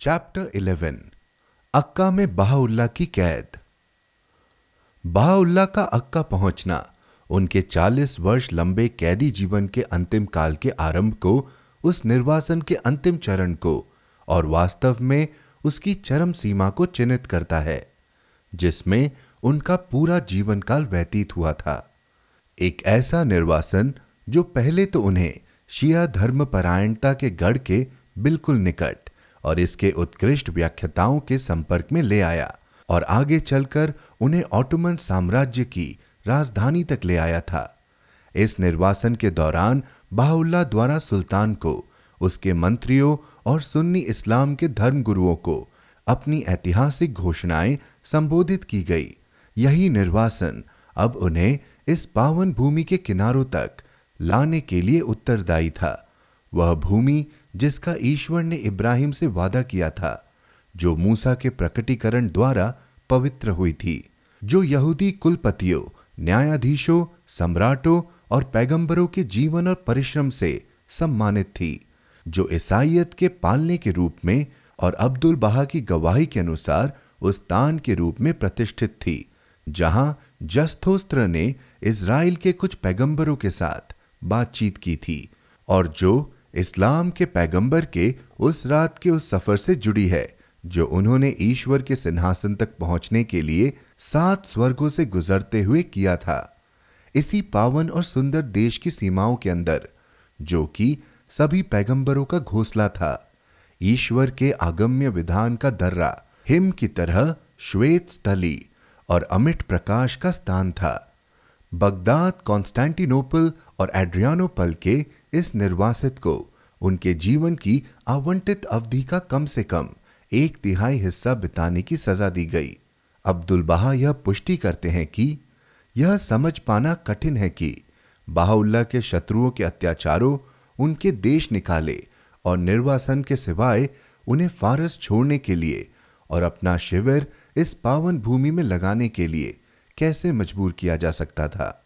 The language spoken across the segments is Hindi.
चैप्टर 11 अक्का में बहाउल्ला की कैद। बहाउल्ला का अक्का पहुँचना उनके 40 वर्ष लंबे कैदी जीवन के अंतिम काल के आरंभ को, उस निर्वासन के अंतिम चरण को और वास्तव में उसकी चरम सीमा को चिन्हित करता है, जिसमें उनका पूरा जीवन काल व्यतीत हुआ था। एक ऐसा निर्वासन जो पहले तो उन्हें शिया धर्म परायणता के गढ़ के बिल्कुल निकट और इसके उत्कृष्ट व्याख्याताओं के संपर्क में ले आया और आगे चलकर उन्हें ऑटोमन साम्राज्य की राजधानी तक ले आया था। इस निर्वासन के दौरान बाहुल्ला द्वारा सुल्तान को, उसके मंत्रियों और सुन्नी इस्लाम के धर्मगुरुओं को अपनी ऐतिहासिक घोषणाएँ संबोधित की गई। यही निर्वासन अब उन्हें इस पावन भूमि के किनारों तक लाने के लिए उत्तरदायी था। वह भूमि जिसका ईश्वर ने इब्राहिम से वादा किया था, जो मूसा के प्रकटीकरण द्वारा पवित्र हुई थी, जो यहूदी कुलपतियों, न्यायाधीशों, सम्राटों और पैगंबरों के जीवन और परिश्रम से सम्मानित थी, जो ईसाइत के पालने के रूप में और अब्दुल बहा की गवाही के अनुसार उस तान के रूप में प्रतिष्ठित थी, जहाँ जस्थोस्त्र ने इसराइल के कुछ पैगंबरों के साथ बातचीत की थी और जो इस्लाम के पैगंबर के उस रात के उस सफ़र से जुड़ी है, जो उन्होंने ईश्वर के सिंहासन तक पहुँचने के लिए सात स्वर्गों से गुजरते हुए किया था। इसी पावन और सुंदर देश की सीमाओं के अंदर, जो कि सभी पैगंबरों का घोसला था, ईश्वर के आगम्य विधान का दर्रा, हिम की तरह श्वेत स्थली और अमिट प्रकाश का स्थान था। बगदाद कॉन्स्टेंटिनोपल और एड्रियानोपल के इस निर्वासित को, उनके जीवन की आवंटित अवधि का कम से कम एक तिहाई हिस्सा बिताने की सजा दी गई। अब्दुल बहा यह पुष्टि करते हैं कि यह समझ पाना कठिन है कि बाहुल्ला के शत्रुओं के अत्याचारों उनके देश निकाले और निर्वासन के सिवाय उन्हें फारस छोड़ने के लिए और अपना शिविर इस पावन भूमि में लगाने के लिए कैसे मजबूर किया जा सकता था?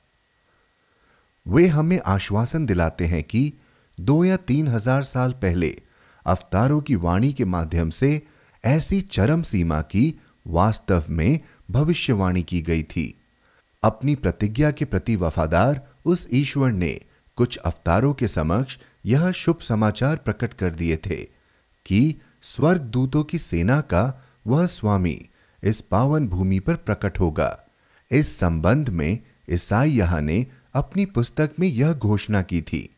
वे हमें आश्वासन दिलाते हैं कि दो या तीन हज़ार साल पहले अवतारों की वाणी के माध्यम से ऐसी चरम सीमा की वास्तव में भविष्यवाणी की गई थी। अपनी प्रतिज्ञा के प्रति वफादार उस ईश्वर ने कुछ अवतारों के समक्ष यह शुभ समाचार प्रकट कर दिए थे कि स्वर्ग दूतों की सेना का वह स्वामी इस पावन भूमि पर प्रकट होगा। इस संबंध में ईसाई यहा ने अपनी पुस्तक में यह घोषणा की थी,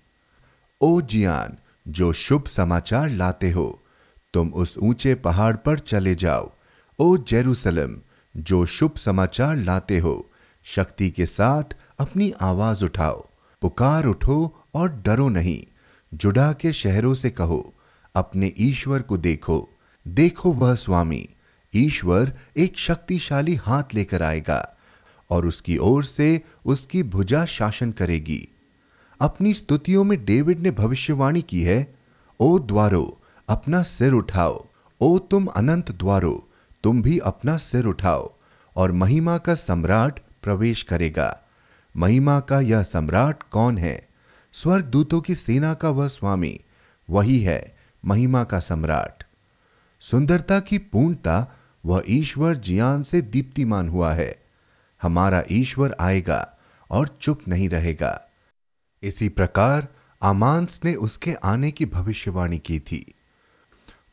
ओ जियान, जो शुभ समाचार लाते हो, तुम उस ऊँचे पहाड़ पर चले जाओ। ओ जेरूसलम, जो शुभ समाचार लाते हो, शक्ति के साथ अपनी आवाज़ उठाओ। पुकार उठो और डरो नहीं। जुड़ा के शहरों से कहो, अपने ईश्वर को देखो। देखो वह स्वामी, ईश्वर एक शक्तिशाली हाथ लेकर आएगा। और उसकी ओर से उसकी भुजा शासन करेगी। अपनी स्तुतियों में डेविड ने भविष्यवाणी की है, ओ द्वारो, अपना सिर उठाओ। ओ तुम अनंत द्वारो, तुम भी अपना सिर उठाओ। और महिमा का सम्राट प्रवेश करेगा। महिमा का यह सम्राट कौन है? स्वर्ग दूतों की सेना का वह स्वामी, वही है महिमा का सम्राट। सुंदरता की पूर्णता वह ईश्वर जियान से दीप्तिमान हुआ है। हमारा ईश्वर आएगा और चुप नहीं रहेगा। इसी प्रकार आमांस ने उसके आने की भविष्यवाणी की थी।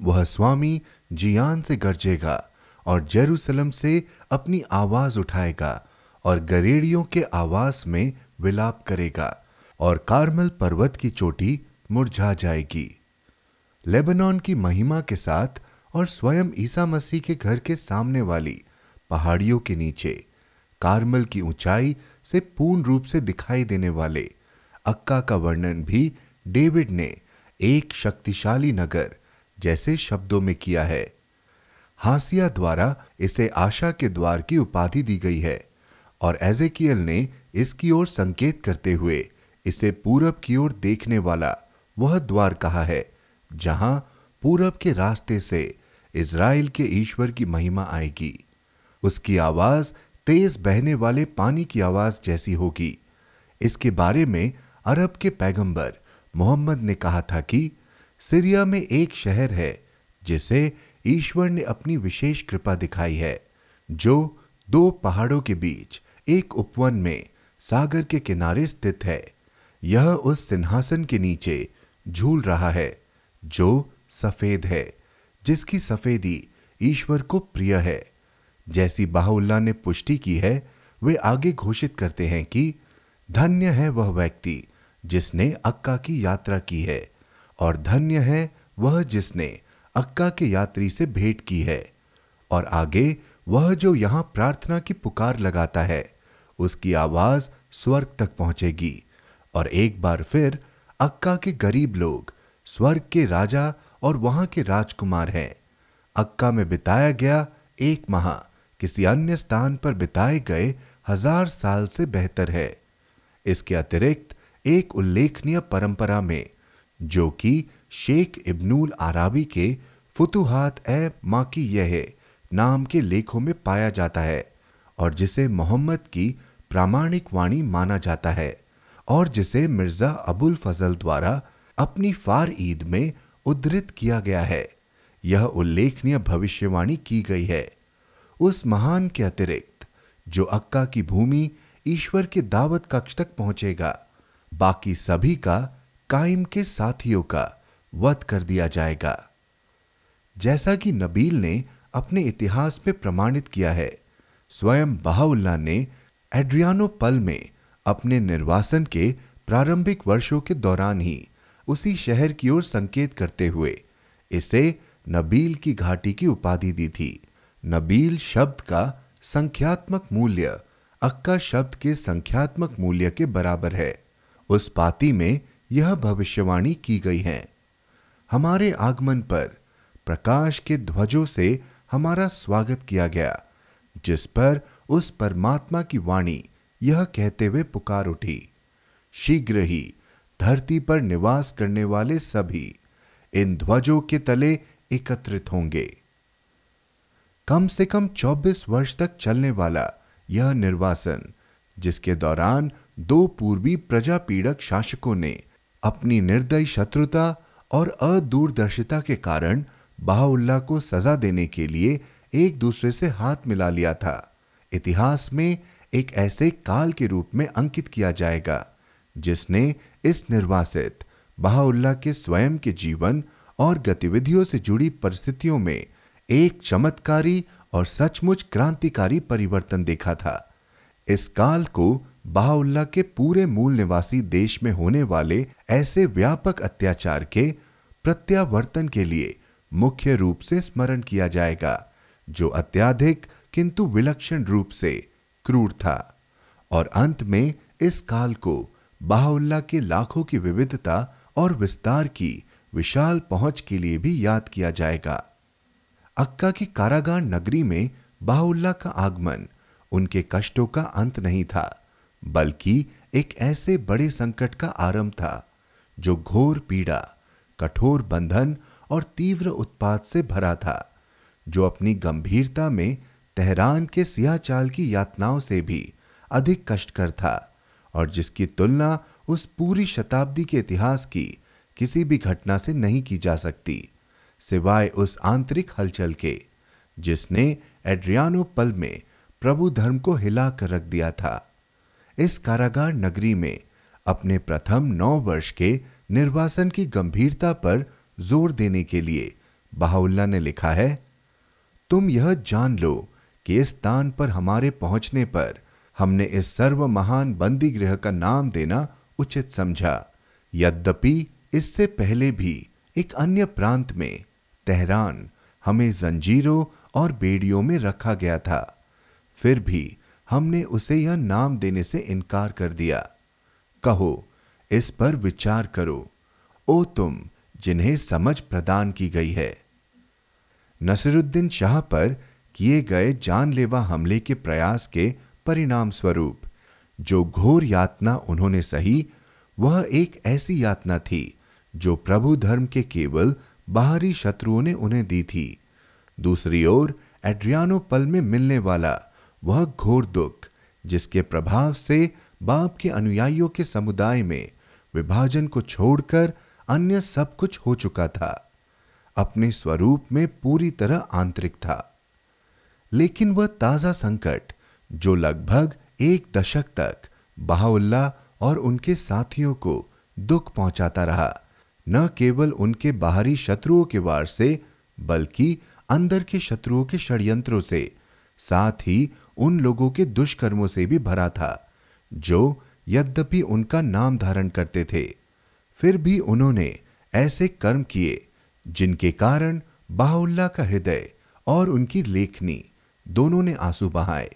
वह स्वामी जियान से गरजेगा और जेरूसलम से अपनी आवाज़ उठाएगा और गरेड़ियों के आवास में विलाप करेगा और कार्मल पर्वत की चोटी मुरझा जाएगी। लेबनान की महिमा के साथ और स्वयं ईसा मसीह के घर के सामने वाली पहाड़ियों के नीचे कार्मल की ऊंचाई से पूर्ण रूप से दिखाई देने वाले अक्का का वर्णन भी डेविड ने एक शक्तिशाली नगर जैसे शब्दों में किया है। हासिया द्वारा इसे आशा के द्वार की उपाधि दी गई है और एजेकियल ने इसकी ओर संकेत करते हुए इसे पूरब की ओर देखने वाला वह द्वार कहा है, जहाँ पूरब के रास्ते से इज़राइल के ईश्वर की महिमा आएगी। उसकी आवाज़ तेज बहने वाले पानी की आवाज़ जैसी होगी। इसके बारे में अरब के पैगंबर मोहम्मद ने कहा था कि सीरिया में एक शहर है, जिसे ईश्वर ने अपनी विशेष कृपा दिखाई है, जो दो पहाड़ों के बीच, एक उपवन में, सागर के किनारे स्थित है। यह उस सिंहासन के नीचे झूल रहा है, जो सफ़ेद है, जिसकी सफेदी ईश्वर को प्रिय है। जैसी बाहुल्ला ने पुष्टि की है, वे आगे घोषित करते हैं कि धन्य है वह व्यक्ति जिसने अक्का की यात्रा की है, और धन्य है वह जिसने अक्का के यात्री से भेंट की है, और आगे वह जो यहाँ प्रार्थना की पुकार लगाता है, उसकी आवाज़ स्वर्ग तक पहुंचेगी, और एक बार फिर अक्का के गरीब लोग, स्वर्ग के राजा और वहाँ के राजकुमार हैं। अक्का में बिताया गया एक माह किसी अन्य स्थान पर बिताए गए हज़ार साल से बेहतर है। इसके अतिरिक्त एक उल्लेखनीय परंपरा में, जो कि शेख इब्नुल आराबी के फुतुहात ए माकी यह नाम के लेखों में पाया जाता है, और जिसे मोहम्मद की प्रामाणिक वाणी माना जाता है, और जिसे मिर्ज़ा अबुल फजल द्वारा अपनी फार ईद में उद्धृत किया गया है। यह उल्लेखनीय भविष्यवाणी की गई है। उस महान के अतिरिक्त, जो अक्का की भूमि ईश्वर के दावत कक्ष तक पहुंचेगा, बाकी सभी का कायम के साथियों का वध कर दिया जाएगा। जैसा कि नबील ने अपने इतिहास में प्रमाणित किया है, स्वयं बहाउल्ला ने एड्रियानो पल में अपने निर्वासन के प्रारंभिक वर्षों के दौरान ही उसी शहर की ओर संकेत करते हुए इसे नबील की घाटी की उपाधि दी थी। नबील शब्द का संख्यात्मक मूल्य अक्का शब्द के संख्यात्मक मूल्य के बराबर है। उस पाती में यह भविष्यवाणी की गई है। हमारे आगमन पर प्रकाश के ध्वजों से हमारा स्वागत किया गया, जिस पर उस परमात्मा की वाणी यह कहते हुए पुकार उठी। शीघ्र ही धरती पर निवास करने वाले सभी इन ध्वजों के तले एकत्रित होंगे। कम से कम 24 वर्ष तक चलने वाला यह निर्वासन, जिसके दौरान दो पूर्वी प्रजा पीड़क शासकों ने अपनी निर्दयी शत्रुता और अदूरदर्शिता के कारण बाहुल्ला को सजा देने के लिए एक दूसरे से हाथ मिला लिया था। इतिहास में एक ऐसे काल के रूप में अंकित किया जाएगा, जिसने इस निर्वासित बहाउल्ला के स्वयं के जीवन और गतिविधियों से जुड़ी परिस्थितियों में एक चमत्कारी और सचमुच क्रांतिकारी परिवर्तन देखा था। इस काल को बाहुल्ला के पूरे मूल निवासी देश में होने वाले ऐसे व्यापक अत्याचार के प्रत्यावर्तन के लिए मुख्य रूप से स्मरण किया जाएगा, जो अत्याधिक किंतु विलक्षण रूप से क्रूर था। और अंत में इस काल को बाहुल्ला के लाखों की विविधता और विस्तार की विशाल पहुँच के लिए भी याद किया जाएगा। अक्का की कारागार नगरी में बाहुल्ला का आगमन उनके कष्टों का अंत नहीं था, बल्कि एक ऐसे बड़े संकट का आरंभ था, जो घोर पीड़ा, कठोर बंधन और तीव्र उत्पात से भरा था, जो अपनी गंभीरता में तेहरान के सियाचाल की यातनाओं से भी अधिक कष्टकर था और जिसकी तुलना उस पूरी शताब्दी के इतिहास की किसी भी घटना से नहीं की जा सकती। सिवाय उस आंतरिक हलचल के, जिसने एड्रियानो पल में प्रभु धर्म को हिला कर रख दिया था। इस कारागार नगरी में अपने प्रथम नौ वर्ष के निर्वासन की गंभीरता पर ज़ोर देने के लिए बाहुल्ला ने लिखा है, तुम यह जान लो कि इस स्थान पर हमारे पहुँचने पर हमने इस सर्व महान बंदी गृह का नाम देना उचित समझा। यद्यपि इससे पहले भी एक अन्य प्रांत में तेहरान हमें जंजीरों और बेड़ियों में रखा गया था। फिर भी हमने उसे यह नाम देने से इनकार कर दिया। कहो, इस पर विचार करो। ओ तुम, जिन्हें समझ प्रदान की गई है। नसरुद्दीन शाह पर किए गए जानलेवा हमले के प्रयास के परिणाम स्वरूप जो घोर यातना उन्होंने सही, वह एक ऐसी यातना थी जो प्रभु धर्म के केवल बाहरी शत्रुओं ने उन्हें दी थी। दूसरी ओर, एड्रियानो पल में मिलने वाला वह घोर दुख, जिसके प्रभाव से बाप के अनुयायियों के समुदाय में विभाजन को छोड़कर अन्य सब कुछ हो चुका था। अपने स्वरूप में पूरी तरह आंतरिक था। लेकिन वह ताज़ा संकट, जो लगभग एक दशक तक बहाउल्ला और उनके साथियों को दुख पहुंचाता रहा न केवल उनके बाहरी शत्रुओं के वार से, बल्कि अंदर के शत्रुओं के षड्यंत्रों से, साथ ही उन लोगों के दुष्कर्मों से भी भरा था, जो यद्यपि उनका नाम धारण करते थे। फिर भी उन्होंने ऐसे कर्म किए, जिनके कारण बाहुल्ला का हृदय और उनकी लेखनी दोनों ने आँसू बहाए।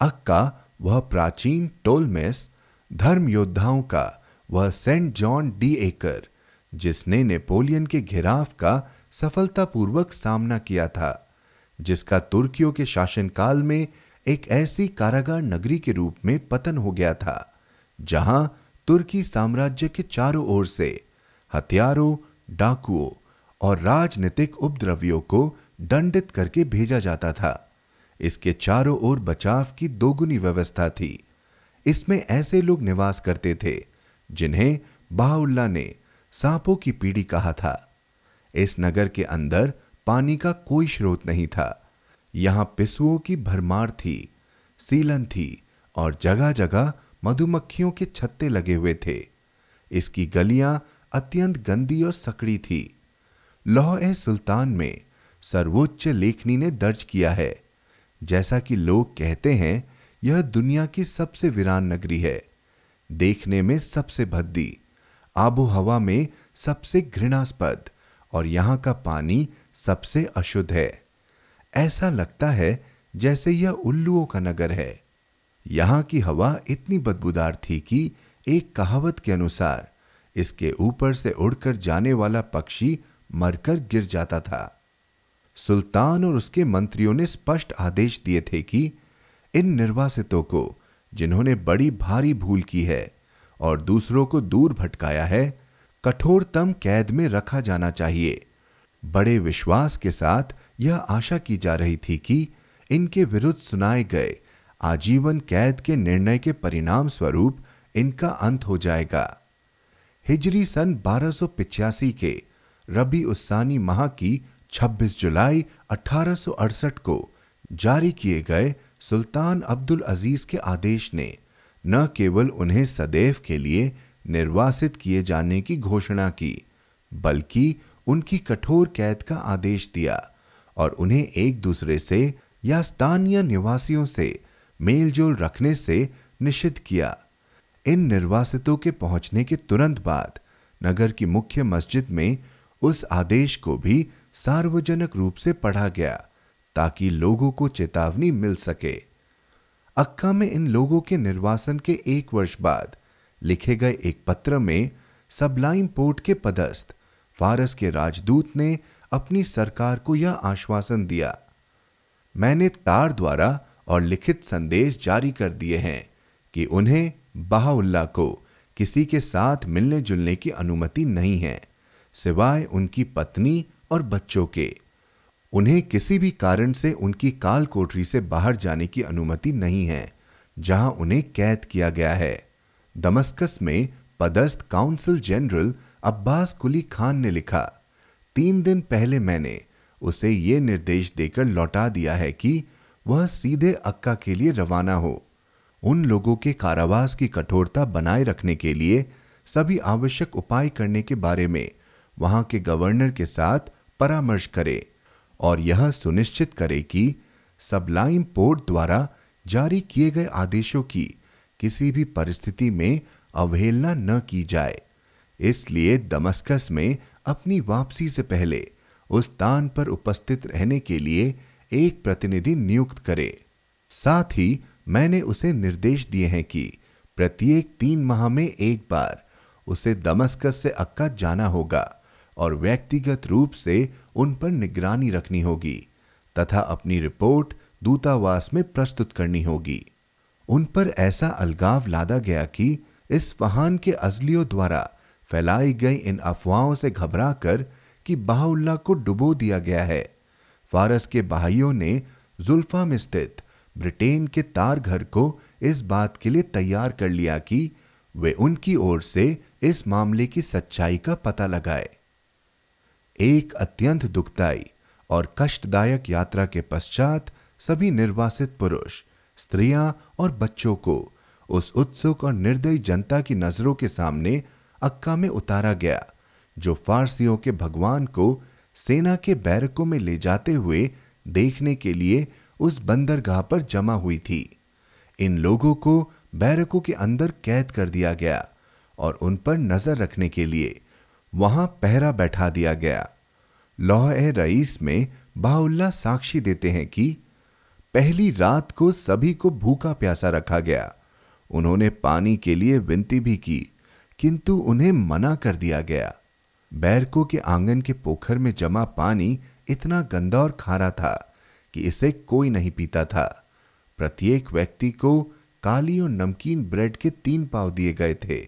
अक्का, वह प्राचीन टोलमेस धर्म योद्धाओं का, वह सेंट जॉन डी एकर जिसने नेपोलियन के घिराव का सफलतापूर्वक सामना किया था, जिसका तुर्कियों के शासनकाल में एक ऐसी कारागार नगरी के रूप में पतन हो गया था, जहाँ तुर्की साम्राज्य के चारों ओर से हथियारों, डाकुओं और राजनीतिक उपद्रवियों को दंडित करके भेजा जाता था। इसके चारों ओर बचाव की दोगुनी व्यवस्था थी। इसमें ऐसे लोग निवास करते थे, जिन्हें बाहुल्ला ने सांपों की पीढ़ी कहा था। इस नगर के अंदर पानी का कोई स्रोत नहीं था। यहाँ पिसुओं की भरमार थी, सीलन थी और जगह जगह मधुमक्खियों के छत्ते लगे हुए थे। इसकी गलियाँ अत्यंत गंदी और सकड़ी थी। लौह ए सुल्तान में सर्वोच्च लेखनी ने दर्ज किया है। जैसा कि लोग कहते हैं, यह दुनिया की सबसे वीरान नगरी है। देखने में सबसे भद्दी। आबो हवा में सबसे घृणास्पद और यहाँ का पानी सबसे अशुद्ध है। ऐसा लगता है जैसे यह उल्लुओं का नगर है। यहाँ की हवा इतनी बदबूदार थी कि एक कहावत के अनुसार इसके ऊपर से उड़कर जाने वाला पक्षी मरकर गिर जाता था। सुल्तान और उसके मंत्रियों ने स्पष्ट आदेश दिए थे कि इन निर्वासितों को, जिन्होंने बड़ी भारी भूल की है और दूसरों को दूर भटकाया है, कठोरतम कैद में रखा जाना चाहिए। बड़े विश्वास के साथ यह आशा की जा रही थी कि इनके विरुद्ध सुनाए गए आजीवन कैद के निर्णय के परिणाम स्वरूप इनका अंत हो जाएगा। हिजरी सन बारह के रबी उस्सानी माह की 26 जुलाई अठारह को जारी किए गए सुल्तान अब्दुल अज़ीज़ के आदेश ने न केवल उन्हें सदैव के लिए निर्वासित किए जाने की घोषणा की, बल्कि उनकी कठोर कैद का आदेश दिया और उन्हें एक दूसरे से या स्थानीय निवासियों से मेलजोल रखने से निषिद्ध किया। इन निर्वासितों के पहुँचने के तुरंत बाद नगर की मुख्य मस्जिद में उस आदेश को भी सार्वजनिक रूप से पढ़ा गया ताकि लोगों को चेतावनी मिल सके। अक्का में इन लोगों के निर्वासन के एक वर्ष बाद लिखे गए एक पत्र में सबलाइम पोर्ट के पदस्थ, फारस के राजदूत ने अपनी सरकार को यह आश्वासन दिया। मैंने तार द्वारा और लिखित संदेश जारी कर दिए हैं कि उन्हें बहाउल्ला को किसी के साथ मिलने जुलने की अनुमति नहीं है, सिवाय उनकी पत्नी और बच्चों के। उन्हें किसी भी कारण से उनकी काल कोठरी से बाहर जाने की अनुमति नहीं है, जहाँ उन्हें कैद किया गया है। दमस्कस में पदस्थ council general Abbas Kuli Khan ने लिखा, तीन दिन पहले मैंने उसे ये निर्देश देकर लौटा दिया है कि वह सीधे अक्का के लिए रवाना हो। उन लोगों के कारावास की कठोरता बनाए रखने के लिए सभी आवश्यक उपाय करने के बारे में वहाँ के गवर्नर के साथ परामर्श करे। और यह सुनिश्चित करे कि सबलाइम पोर्ट द्वारा जारी किए गए आदेशों की किसी भी परिस्थिति में अवहेलना न की जाए। इसलिए दमस्कस में अपनी वापसी से पहले उस स्थान पर उपस्थित रहने के लिए एक प्रतिनिधि नियुक्त करे। साथ ही मैंने उसे निर्देश दिए हैं कि प्रत्येक तीन माह में एक बार उसे दमस्कस से अक्का जाना होगा और व्यक्तिगत रूप से उन पर निगरानी रखनी होगी, तथा अपनी रिपोर्ट दूतावास में प्रस्तुत करनी होगी। उन पर ऐसा अलगाव लादा गया कि इस फहान के अजलियों द्वारा फैलाई गई इन अफवाहों से घबराकर कि बाहुल्ला को डुबो दिया गया है। फारस के भाइयों ने जुल्फा में स्थित ब्रिटेन के तार घर को इस बात के लिए तैयार कर लिया कि वे उनकी ओर से इस मामले की सच्चाई का पता लगाए। एक अत्यंत दुखदायी और कष्टदायक यात्रा के पश्चात सभी निर्वासित पुरुष, स्त्रियाँ और बच्चों को उस उत्सुक और निर्दयी जनता की नज़रों के सामने अक्का में उतारा गया, जो फारसियों के भगवान को सेना के बैरकों में ले जाते हुए देखने के लिए उस बंदरगाह पर जमा हुई थी। इन लोगों को बैरकों के अंदर कैद कर दिया गया और उन पर नज़र रखने के लिए वहाँ पहरा बैठा दिया गया। लौह रईस में बाउल्ला साक्षी देते हैं कि पहली रात को सभी को भूखा प्यासा रखा गया। उन्होंने पानी के लिए विनती भी की, किंतु उन्हें मना कर दिया गया। बैरको के आँगन के पोखर में जमा पानी इतना गंदा और खारा था कि इसे कोई नहीं पीता था। प्रत्येक व्यक्ति को काली और नमकीन ब्रेड के तीन पाव दिए गए थे,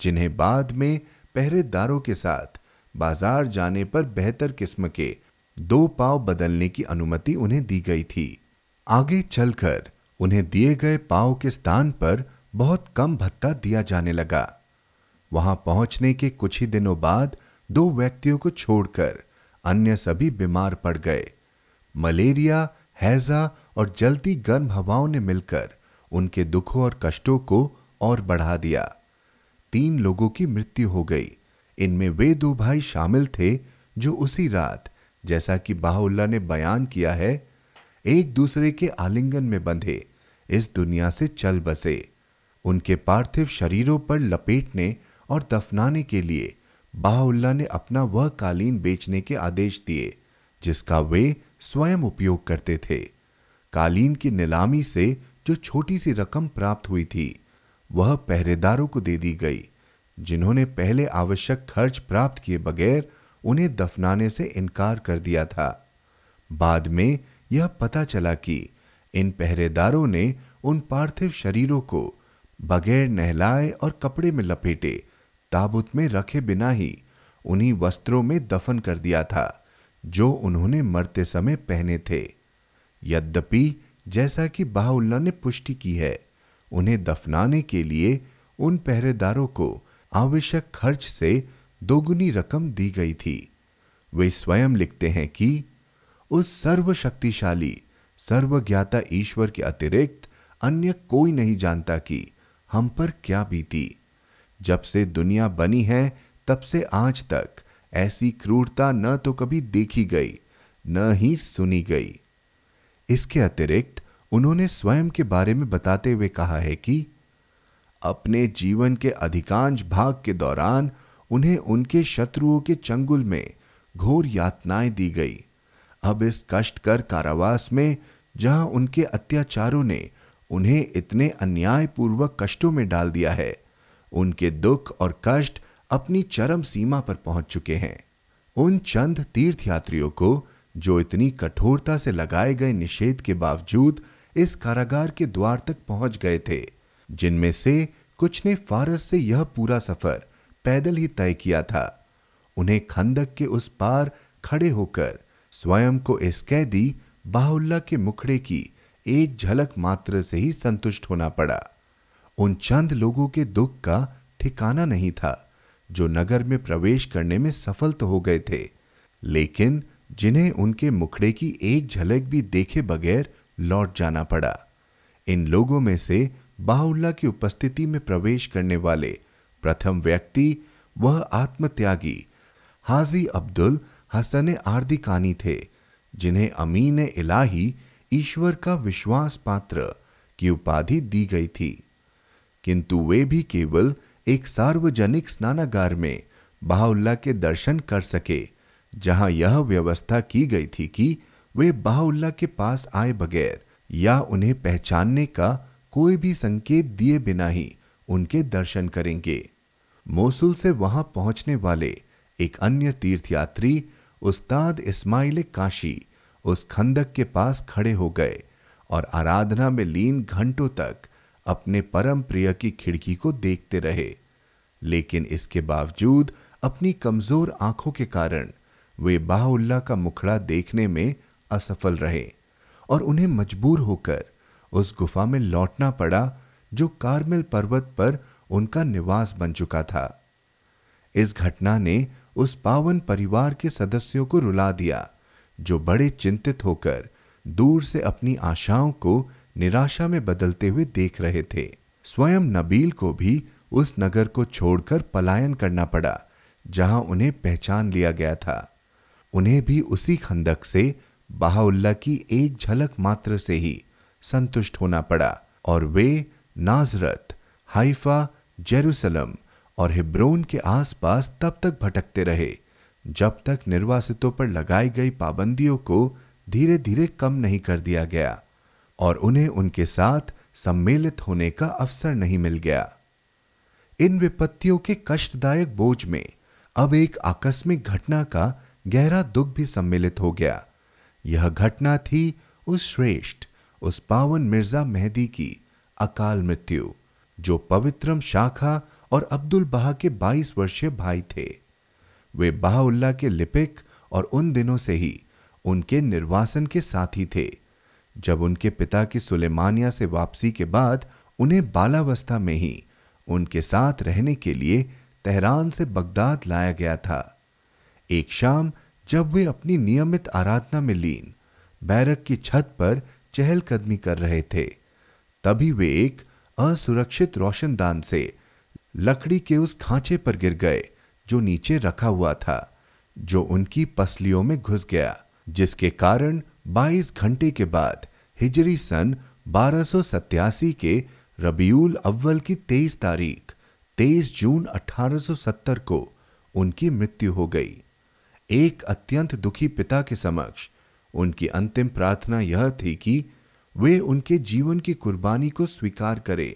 जिन्हें बाद में पहरेदारों के साथ बाज़ार जाने पर बेहतर किस्म के दो पाव बदलने की अनुमति उन्हें दी गई थी। आगे चलकर उन्हें दिए गए पाव के स्थान पर बहुत कम भत्ता दिया जाने लगा। वहाँ पहुँचने के कुछ ही दिनों बाद दो व्यक्तियों को छोड़कर अन्य सभी बीमार पड़ गए। मलेरिया, हैजा और जलती गर्म हवाओं ने मिलकर उनके दुखों और कष्टों को और बढ़ा दिया। तीन लोगों की मृत्यु हो गई। इनमें वे दो भाई शामिल थे जो उसी रात, जैसा कि बाहुल्ला ने बयान किया है, एक दूसरे के आलिंगन में बंधे, इस दुनिया से चल बसे। उनके पार्थिव शरीरों पर लपेटने और दफनाने के लिए बाहुल्ला ने अपना वह कालीन बेचने के आदेश दिए, जिसका वे स्वयं उपयोग करते थे। कालीन की नीलामी से जो छोटी सी रकम प्राप्त हुई थी वह पहरेदारों को दे दी गई, जिन्होंने पहले आवश्यक खर्च प्राप्त किए बगैर उन्हें दफनाने से इनकार कर दिया था। बाद में यह पता चला कि इन पहरेदारों ने उन पार्थिव शरीरों को बगैर नहलाए और कपड़े में लपेटे, ताबूत में रखे बिना ही उन्हीं वस्त्रों में दफन कर दिया था, जो उन्होंने मरते समय पहने थे। यद्यपि जैसा कि बाहुल्ला ने पुष्टि की है उन्हें दफनाने के लिए उन पहरेदारों को आवश्यक खर्च से दोगुनी रकम दी गई थी। वे स्वयं लिखते हैं कि, उस सर्वशक्तिशाली, सर्वज्ञाता ईश्वर के अतिरिक्त अन्य कोई नहीं जानता कि हम पर क्या बीती। जब से दुनिया बनी है, तब से आज तक ऐसी क्रूरता न तो कभी देखी गई, न ही सुनी गई। इसके अतिरिक्त उन्होंने स्वयं के बारे में बताते हुए कहा है कि अपने जीवन के अधिकांश भाग के दौरान उन्हें उनके शत्रुओं के चंगुल में घोर यातनाएँ दी गई। अब इस कष्टकर कारावास में जहाँ उनके अत्याचारों ने उन्हें इतने अन्यायपूर्वक कष्टों में डाल दिया है, उनके दुख और कष्ट अपनी चरम सीमा पर पहुँच चुके हैं। उन चंद तीर्थयात्रियों को जो इतनी कठोरता से लगाए गए निषेध के बावजूद इस कारागार के द्वार तक पहुँच गए थे, जिनमें से कुछ ने फारस से यह पूरा सफ़र पैदल ही तय किया था। उन्हें खंदक के उस पार खड़े होकर स्वयं को इस कैदी बाहुल्ला के मुखड़े की एक झलक मात्र से ही संतुष्ट होना पड़ा। उन चंद लोगों के दुख का ठिकाना नहीं था, जो नगर में प्रवेश करने में सफल तो हो गए थे, लेकिन जिन्हें उनके मुखड़े की एक झलक भी देखे बगैर लौट जाना पड़ा। इन लोगों में से बाहुल्ला की उपस्थिति में प्रवेश करने वाले प्रथम व्यक्ति वह आत्मत्यागी हाजी अब्दुल हसन आर्दिकानी थे, जिन्हें अमीन इलाही ईश्वर का विश्वास पात्र की उपाधि दी गई थी। किंतु वे भी केवल एक सार्वजनिक स्नानागार में बाहुल्ला के दर्शन कर सके, जहाँ यह व्यवस्था की गई थी कि वे बाहुल्ला के पास आए बगैर या उन्हें पहचानने का कोई भी संकेत दिए बिना ही उनके दर्शन करेंगे। मोसुल से वहाँ पहुँचने वाले एक अन्य तीर्थयात्री, उस्ताद इस्माइल काशी, उस खंदक के पास खड़े हो गए और आराधना में लीन घंटों तक अपने परम प्रिय की खिड़की को देखते रहे। लेकिन इसके बावजूद अपनी कमज़ोर आँखों के कारण वे बाहुल्ला का मुखड़ा देखने में असफल रहे और उन्हें मजबूर होकर उस गुफा में लौटना पड़ा, जो कारमिल पर्वत पर उनका निवास बन चुका था। इस घटना ने उस पावन परिवार के सदस्यों को रुला दिया, जो बड़े चिंतित होकर दूर से अपनी आशाओं को निराशा में बदलते हुए देख रहे थे। स्वयं नबील को भी उस नगर को छोड़कर पलायन करना पड़ा, जहाँ उन्हें पहचान लिया गया था। उन्हें भी उसी खंदक से बहाउल्ला की एक झलक मात्र से ही संतुष्ट होना पड़ा और वे नाजरत, हाइफा, जेरूसलम और हिब्रोन के आसपास तब तक भटकते रहे, जब तक निर्वासितों पर लगाई गई पाबंदियों को धीरे धीरे कम नहीं कर दिया गया और उन्हें उनके साथ सम्मिलित होने का अवसर नहीं मिल गया। इन विपत्तियों के कष्टदायक बोझ में अब एक आकस्मिक घटना का गहरा दुख भी सम्मिलित हो गया। यह घटना थी उस श्रेष्ठ, उस पावन मिर्ज़ा मेहदी की, अकाल मृत्यु, जो पवित्रम शाखा और अब्दुल बहा के 22 वर्षीय भाई थे। वे बाहुल्ला के लिपिक और उन दिनों से ही उनके निर्वासन के साथी थे। जब उनके पिता की सुलेमानिया से वापसी के बाद उन्हें बालावस्था में ही उनके साथ रहने के लिए तेहरान से बगदाद लाया गया था। एक शाम जब वे अपनी नियमित आराधना में लीन, बैरक की छत पर चहलकदमी कर रहे थे, तभी वे एक असुरक्षित रोशनदान से लकड़ी के उस खांचे पर गिर गए, जो नीचे रखा हुआ था, जो उनकी पसलियों में घुस गया, जिसके कारण 22 घंटे के बाद हिजरी सन बारह के रबीउल अव्वल की 23 तारीख 23 जून 1870 को उनकी मृत्यु हो गई। एक अत्यंत दुखी पिता के समक्ष। उनकी अंतिम प्रार्थना यह थी कि वे उनके जीवन की कुर्बानी को स्वीकार करें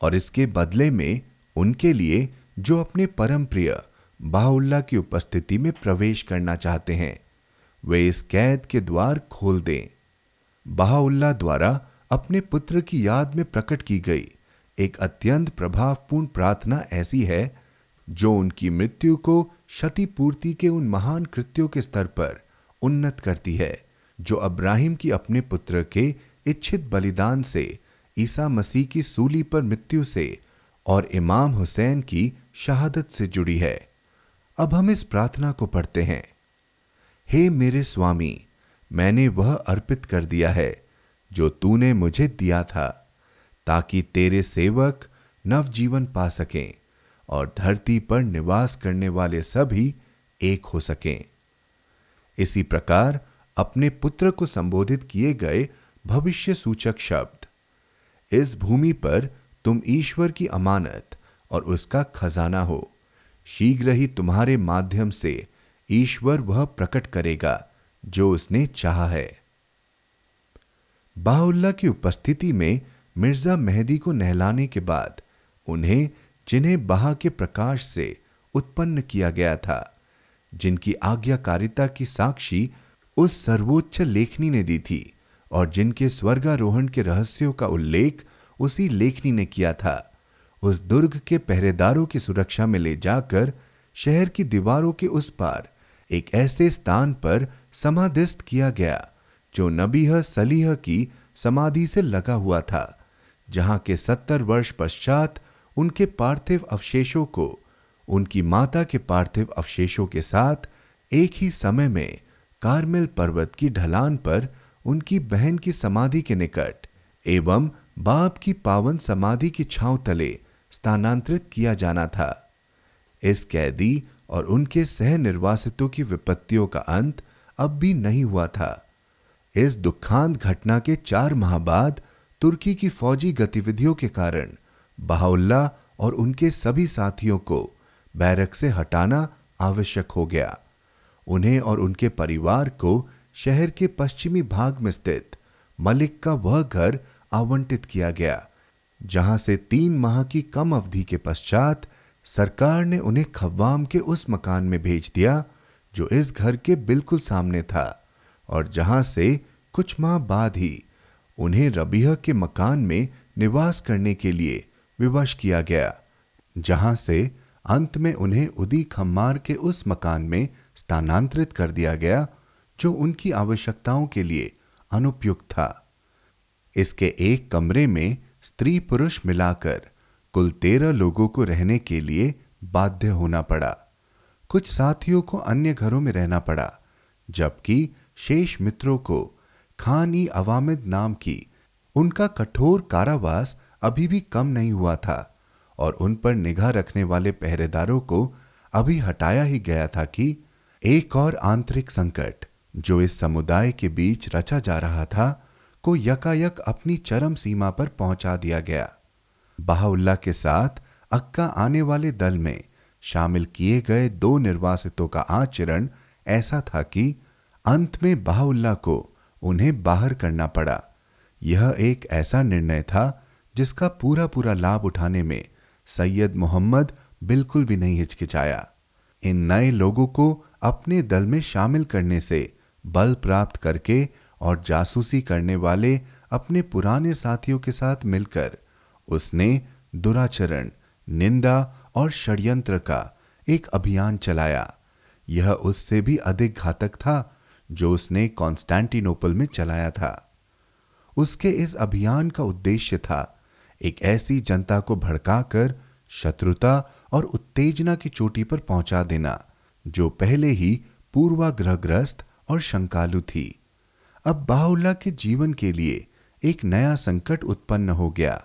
और इसके बदले में उनके लिए जो अपने परम प्रिय बाहुल्ला की उपस्थिति में प्रवेश करना चाहते हैं, वे इस कैद के द्वार खोल दें। बहाउल्ला द्वारा अपने पुत्र की याद में प्रकट की गई एक अत्यंत प्रभावपूर्ण प्रार्थना ऐसी है जो उनकी मृत्यु को क्षतिपूर्ति के उन महान कृत्यों के स्तर पर उन्नत करती है, जो अब्राहिम की अपने पुत्र के इच्छित बलिदान से, ईसा मसीह की सूली पर मृत्यु से और इमाम हुसैन की शहादत से जुड़ी है। अब हम इस प्रार्थना को पढ़ते हैं। हे मेरे स्वामी, मैंने वह अर्पित कर दिया है, जो तूने मुझे दिया था, ताकि तेरे सेवक नवजीवन पा सकें। और धरती पर निवास करने वाले सभी एक हो सकें। इसी प्रकार अपने पुत्र को संबोधित किए गए भविष्य सूचक शब्द, इस भूमि पर तुम ईश्वर की अमानत और उसका खजाना हो। शीघ्र ही तुम्हारे माध्यम से ईश्वर वह प्रकट करेगा जो उसने चाहा है। बाहुल्ला की उपस्थिति में मिर्ज़ा मेहदी को नहलाने के बाद उन्हें जिन्हें बहा के प्रकाश से उत्पन्न किया गया था, जिनकी आज्ञाकारिता की साक्षी उस सर्वोच्च लेखनी ने दी थी और जिनके स्वर्गारोहण के रहस्यों का उल्लेख उसी लेखनी ने किया था। उस दुर्ग के पहरेदारों की सुरक्षा में ले जाकर शहर की दीवारों के उस पार एक ऐसे स्थान पर समाधिस्थ किया गया, जो नबीह सलीह की समाधि से लगा हुआ था, जहाँ के सत्तर वर्ष पश्चात उनके पार्थिव अवशेषों को, उनकी माता के पार्थिव अवशेषों के साथ एक ही समय में कार्मेल पर्वत की ढलान पर उनकी बहन की समाधि के निकट एवं बाप की पावन समाधि की छांव तले स्थानांतरित किया जाना था। इस कैदी और उनके सह निर्वासितों की विपत्तियों का अंत अब भी नहीं हुआ था। इस दुखांत घटना के चार माह बाद तुर्की की फौजी गतिविधियों के कारण बहाउल्ला और उनके सभी साथियों को बैरक से हटाना आवश्यक हो गया। उन्हें और उनके परिवार को शहर के पश्चिमी भाग में स्थित मलिक का वह घर आवंटित किया गया, जहाँ से तीन माह की कम अवधि के पश्चात सरकार ने उन्हें खव्वाम के उस मकान में भेज दिया, जो इस घर के बिल्कुल सामने था, और जहाँ से कुछ माह बाद ही उन्हें रबीह के मकान में निवास करने के लिए विवश किया गया, जहाँ से अंत में उन्हें उदी खम्मार के उस मकान में स्थानांतरित कर दिया गया, जो उनकी आवश्यकताओं के लिए अनुपयुक्त था। इसके एक कमरे में स्त्री पुरुष मिलाकर कुल तेरह लोगों को रहने के लिए बाध्य होना पड़ा। कुछ साथियों को अन्य घरों में रहना पड़ा, जबकि शेष मित्रों को खान ई अवामिद नाम की उनका कठोर कारावास अभी भी कम नहीं हुआ था और उन पर निगाह रखने वाले पहरेदारों को अभी हटाया ही गया था कि एक और आंतरिक संकट जो इस समुदाय के बीच रचा जा रहा था को यकायक अपनी चरम सीमा पर पहुँचा दिया गया। बाहुल्ला के साथ अक्का आने वाले दल में शामिल किए गए दो निर्वासितों का आचरण ऐसा था कि अंत में बाहुल्ला को उन्हें बाहर करना पड़ा। यह एक ऐसा निर्णय था जिसका पूरा पूरा लाभ उठाने में सैयद मोहम्मद बिल्कुल भी नहीं हिचकिचाया। इन नए लोगों को अपने दल में शामिल करने से बल प्राप्त करके और जासूसी करने वाले अपने पुराने साथियों के साथ मिलकर उसने दुराचरण, निंदा और षड्यंत्र का एक अभियान चलाया। यह उससे भी अधिक घातक था जो उसने कॉन्स्टेंटिनोपल में चलाया था। उसके इस अभियान का उद्देश्य था एक ऐसी जनता को भड़काकर शत्रुता और उत्तेजना की चोटी पर पहुँचा देना, जो पहले ही पूर्वाग्रहग्रस्त और शंकालु थी। अब बाहुल्ला के जीवन के लिए एक नया संकट उत्पन्न हो गया।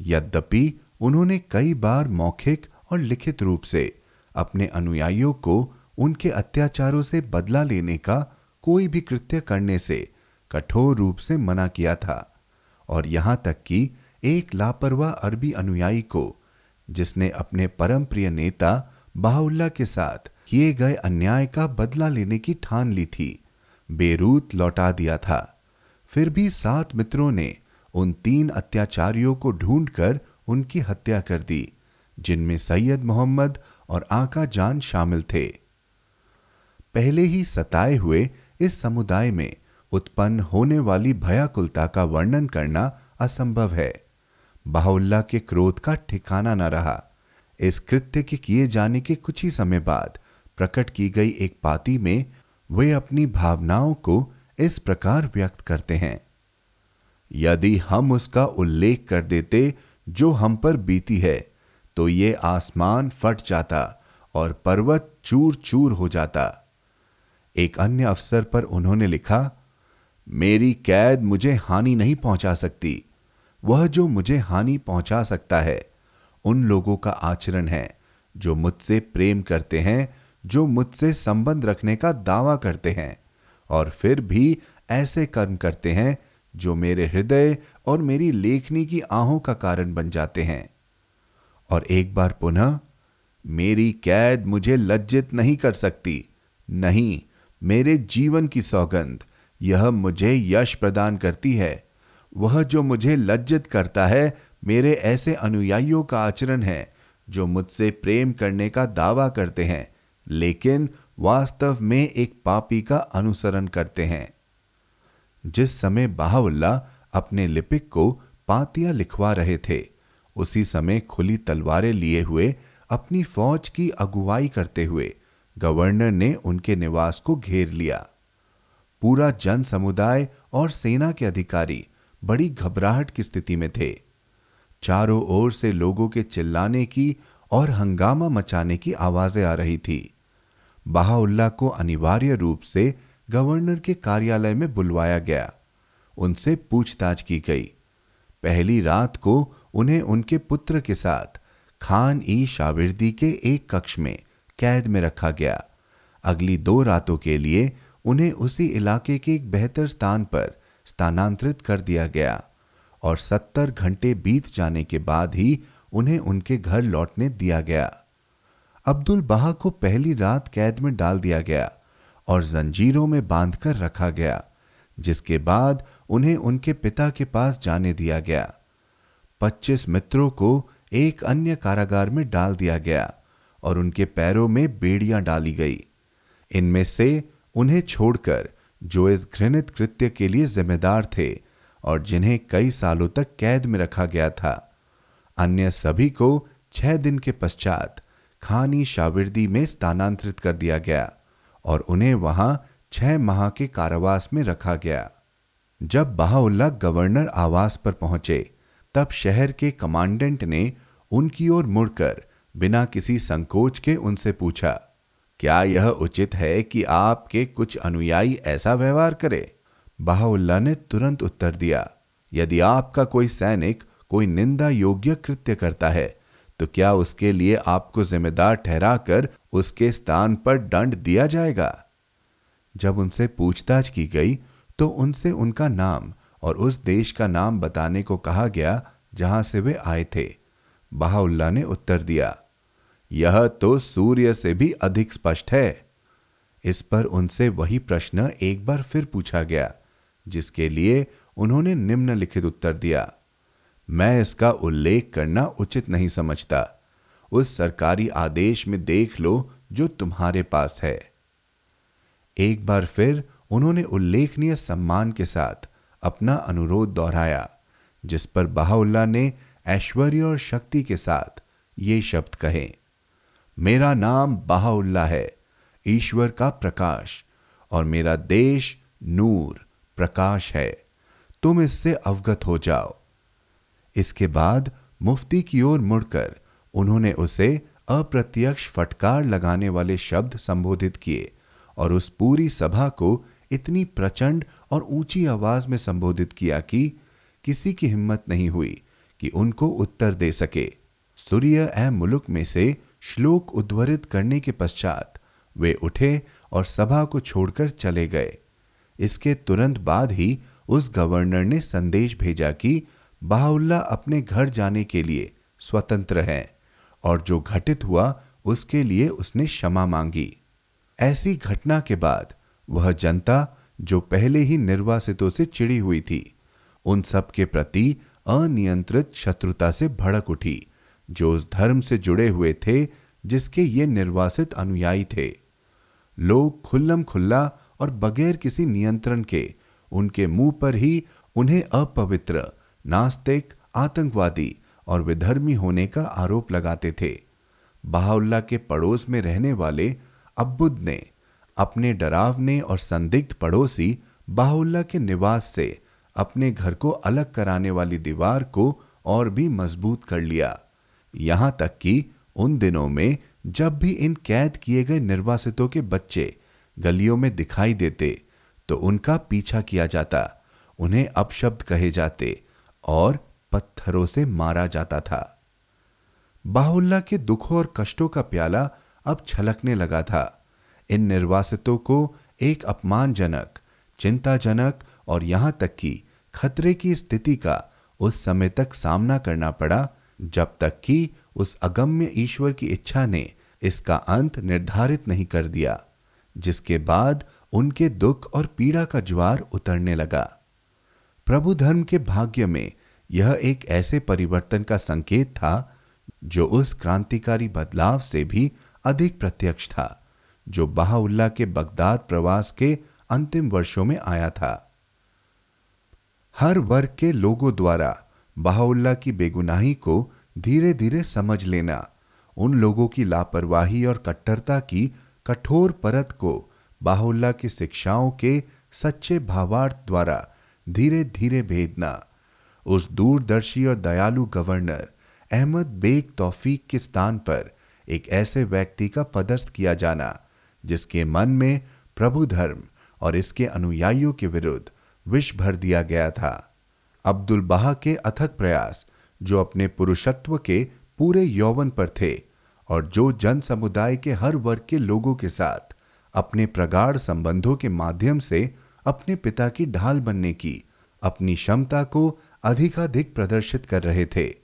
यद्यपि उन्होंने कई बार मौखिक और लिखित रूप से अपने अनुयायियों को उनके अत्याचारों से बदला लेने का कोई भी कृत्य करने से कठोर रूप से मना किया था, और यहाँ तक कि एक लापरवाह अरबी अनुयायी को, जिसने अपने परम प्रिय नेता बाहुल्ला के साथ किए गए अन्याय का बदला लेने की ठान ली थी, बेरूत लौटा दिया था। फिर भी सात मित्रों ने उन तीन अत्याचारियों को ढूंढकर उनकी हत्या कर दी, जिनमें सैयद मोहम्मद और आका जान शामिल थे। पहले ही सताए हुए इस समुदाय में उत्पन्न होने वाली भयाकुलता का वर्णन करना असंभव है। बाहुल्ला के क्रोध का ठिकाना न रहा। इस कृत्य के किए जाने के कुछ ही समय बाद प्रकट की गई एक पाती में वे अपनी भावनाओं को इस प्रकार व्यक्त करते हैं। यदि हम उसका उल्लेख कर देते जो हम पर बीती है तो ये आसमान फट जाता और पर्वत चूर चूर हो जाता। एक अन्य अवसर पर उन्होंने लिखा, मेरी कैद मुझे हानि नहीं पहुँचा सकती। वह जो मुझे हानि पहुँचा सकता है, उन लोगों का आचरण है, जो मुझसे प्रेम करते हैं, जो मुझसे संबंध रखने का दावा करते हैं, और फिर भी ऐसे कर्म करते हैं, जो मेरे हृदय और मेरी लेखनी की आहों का कारण बन जाते हैं। और एक बार पुनः, मेरी कैद मुझे लज्जित नहीं कर सकती, नहीं, मेरे जीवन की सौगंध, यह मुझे यश प्रदान करती है। वह जो मुझे लज्जित करता है, मेरे ऐसे अनुयायियों का आचरण है, जो मुझसे प्रेम करने का दावा करते हैं, लेकिन वास्तव में एक पापी का अनुसरण करते हैं। जिस समय बाहुल्ला अपने लिपिक को पातियाँ लिखवा रहे थे, उसी समय खुली तलवारें लिए हुए अपनी फौज की अगुवाई करते हुए गवर्नर ने उनके निवास को घेर लिया। पूरा जन समुदाय और सेना के अधिकारी बड़ी घबराहट की स्थिति में थे। चारों ओर से लोगों के चिल्लाने की और हंगामा मचाने की आवाज़ें आ रही थी। बाहुल्ला को अनिवार्य रूप से गवर्नर के कार्यालय में बुलवाया गया। उनसे पूछताछ की गई। पहली रात को उन्हें उनके पुत्र के साथ खान ई शाविर्दी के एक कक्ष में कैद में रखा गया। अगली दो रातों के लिए उन्हें उसी इलाके के एक बेहतर स्थान पर स्थानांतरित कर दिया गया और सत्तर घंटे बीत जाने के बाद ही उन्हें उनके घर लौटने दिया गया। अब्दुल बहा को पहली रात कैद में डाल दिया गया और जंजीरों में बांधकर रखा गया, जिसके बाद उन्हें उनके पिता के पास जाने दिया गया। पच्चीस मित्रों को एक अन्य कारागार में डाल दिया गया और उनके पैरों में बेड़ियाँ डाली गई। इनमें से उन्हें छोड़कर जो इस घृणित कृत्य के लिए जिम्मेदार थे और जिन्हें कई सालों तक कैद में रखा गया था। अन्य सभी को छह दिन के पश्चात खानी शाविर्दी में स्थानांतरित कर दिया गया और उन्हें वहाँ छह माह के कारावास में रखा गया। जब बहाउल्ला गवर्नर आवास पर पहुँचे, तब शहर के कमांडेंट ने उनकी ओर मुड़कर बिना किसी संकोच के उनसे पूछा क्या यह उचित है कि आपके कुछ अनुयायी ऐसा व्यवहार करे? बाहुल्ला ने तुरंत उत्तर दिया, यदि आपका कोई सैनिक कोई निंदा योग्य कृत्य करता है तो क्या उसके लिए आपको जिम्मेदार ठहराकर उसके स्थान पर दंड दिया जाएगा? जब उनसे पूछताछ की गई तो उनसे उनका नाम और उस देश का नाम बताने को कहा गया जहाँ से वे आए थे। बहाउल्ला ने उत्तर दिया यह तो सूर्य से भी अधिक स्पष्ट है। इस पर उनसे वही प्रश्न एक बार फिर पूछा गया, जिसके लिए उन्होंने निम्नलिखित उत्तर दिया। मैं इसका उल्लेख करना उचित नहीं समझता। उस सरकारी आदेश में देख लो जो तुम्हारे पास है। एक बार फिर उन्होंने उल्लेखनीय सम्मान के साथ अपना अनुरोध दोहराया, जिस पर बहाउल्ला ने ऐश्वर्य और शक्ति के साथ ये शब्द कहे। मेरा नाम बहाउल्ला है, ईश्वर का प्रकाश, और मेरा देश नूर, प्रकाश है। तुम इससे अवगत हो जाओ। इसके बाद मुफ्ती की ओर मुड़कर उन्होंने उसे अप्रत्यक्ष फटकार लगाने वाले शब्द संबोधित किए और उस पूरी सभा को इतनी प्रचंड और ऊँची आवाज़ में संबोधित किया कि किसी की हिम्मत नहीं हुई कि उनको उत्तर दे सके। सूर्य ए मुलुक में से श्लोक उद्वरित करने के पश्चात वे उठे और सभा को छोड़कर चले गए। इसके तुरंत बाद ही उस गवर्नर ने संदेश भेजा कि बाहुल्ला अपने घर जाने के लिए स्वतंत्र है और जो घटित हुआ उसके लिए उसने क्षमा मांगी। ऐसी घटना के बाद वह जनता, जो पहले ही निर्वासितों से चिड़ी हुई थी, उन सब के प्रति अनियंत्रित शत्रुता से भड़क उठी जो उस धर्म से जुड़े हुए थे, जिसके ये निर्वासित अनुयायी थे। लोग खुल्लम खुल्ला और बगैर किसी नियंत्रण के, उनके मुँह पर ही उन्हें अपवित्र, नास्तिक, आतंकवादी और विधर्मी होने का आरोप लगाते थे। बहाउल्ला के पड़ोस में रहने वाले अब्बुद ने अपने डरावने और संदिग्ध पड़ोसी बाहुल्ला के निवास से अपने घर को अलग कराने वाली दीवार को और भी मज़बूत कर लिया। यहाँ तक कि उन दिनों में जब भी इन कैद किए गए निर्वासितों के बच्चे गलियों में दिखाई देते तो उनका पीछा किया जाता, उन्हें अपशब्द कहे जाते और पत्थरों से मारा जाता था। बाहुल्ला के दुखों और कष्टों का प्याला अब छलकने लगा था। इन निर्वासितों को एक अपमानजनक, चिंताजनक और यहाँ तक कि खतरे की स्थिति का उस समय तक सामना करना पड़ा जब तक कि उस अगम्य ईश्वर की इच्छा ने इसका अंत निर्धारित नहीं कर दिया, जिसके बाद उनके दुख और पीड़ा का ज्वार उतरने लगा। प्रभु धर्म के भाग्य में यह एक ऐसे परिवर्तन का संकेत था, जो उस क्रांतिकारी बदलाव से भी अधिक प्रत्यक्ष था, जो बहाउल्ला के बगदाद प्रवास के अंतिम वर्षों में आया था। हर वर्ग के लोगों द्वारा बहाउल्ला की बेगुनाही को धीरे धीरे समझ लेना। उन लोगों की लापरवाही और कट्टरता की कठोर परत को बाहुल्ला की शिक्षाओं के सच्चे भावार्थ द्वारा धीरे धीरे भेदना। उस दूरदर्शी और दयालु गवर्नर अहमद बेग तौफीक के स्थान पर एक ऐसे व्यक्ति का पदस्थ किया जाना, जिसके मन में प्रभु धर्म और इसके अनुयायियों के विरुद्ध विष भर दिया गया था। अब्दुल बहा के अथक प्रयास, जो अपने पुरुषत्व के पूरे यौवन पर थे और जो जन समुदाय के हर वर्ग के लोगों के साथ अपने प्रगाढ़ संबंधों के माध्यम से अपने पिता की ढाल बनने की, अपनी क्षमता को अधिकाधिक प्रदर्शित कर रहे थे।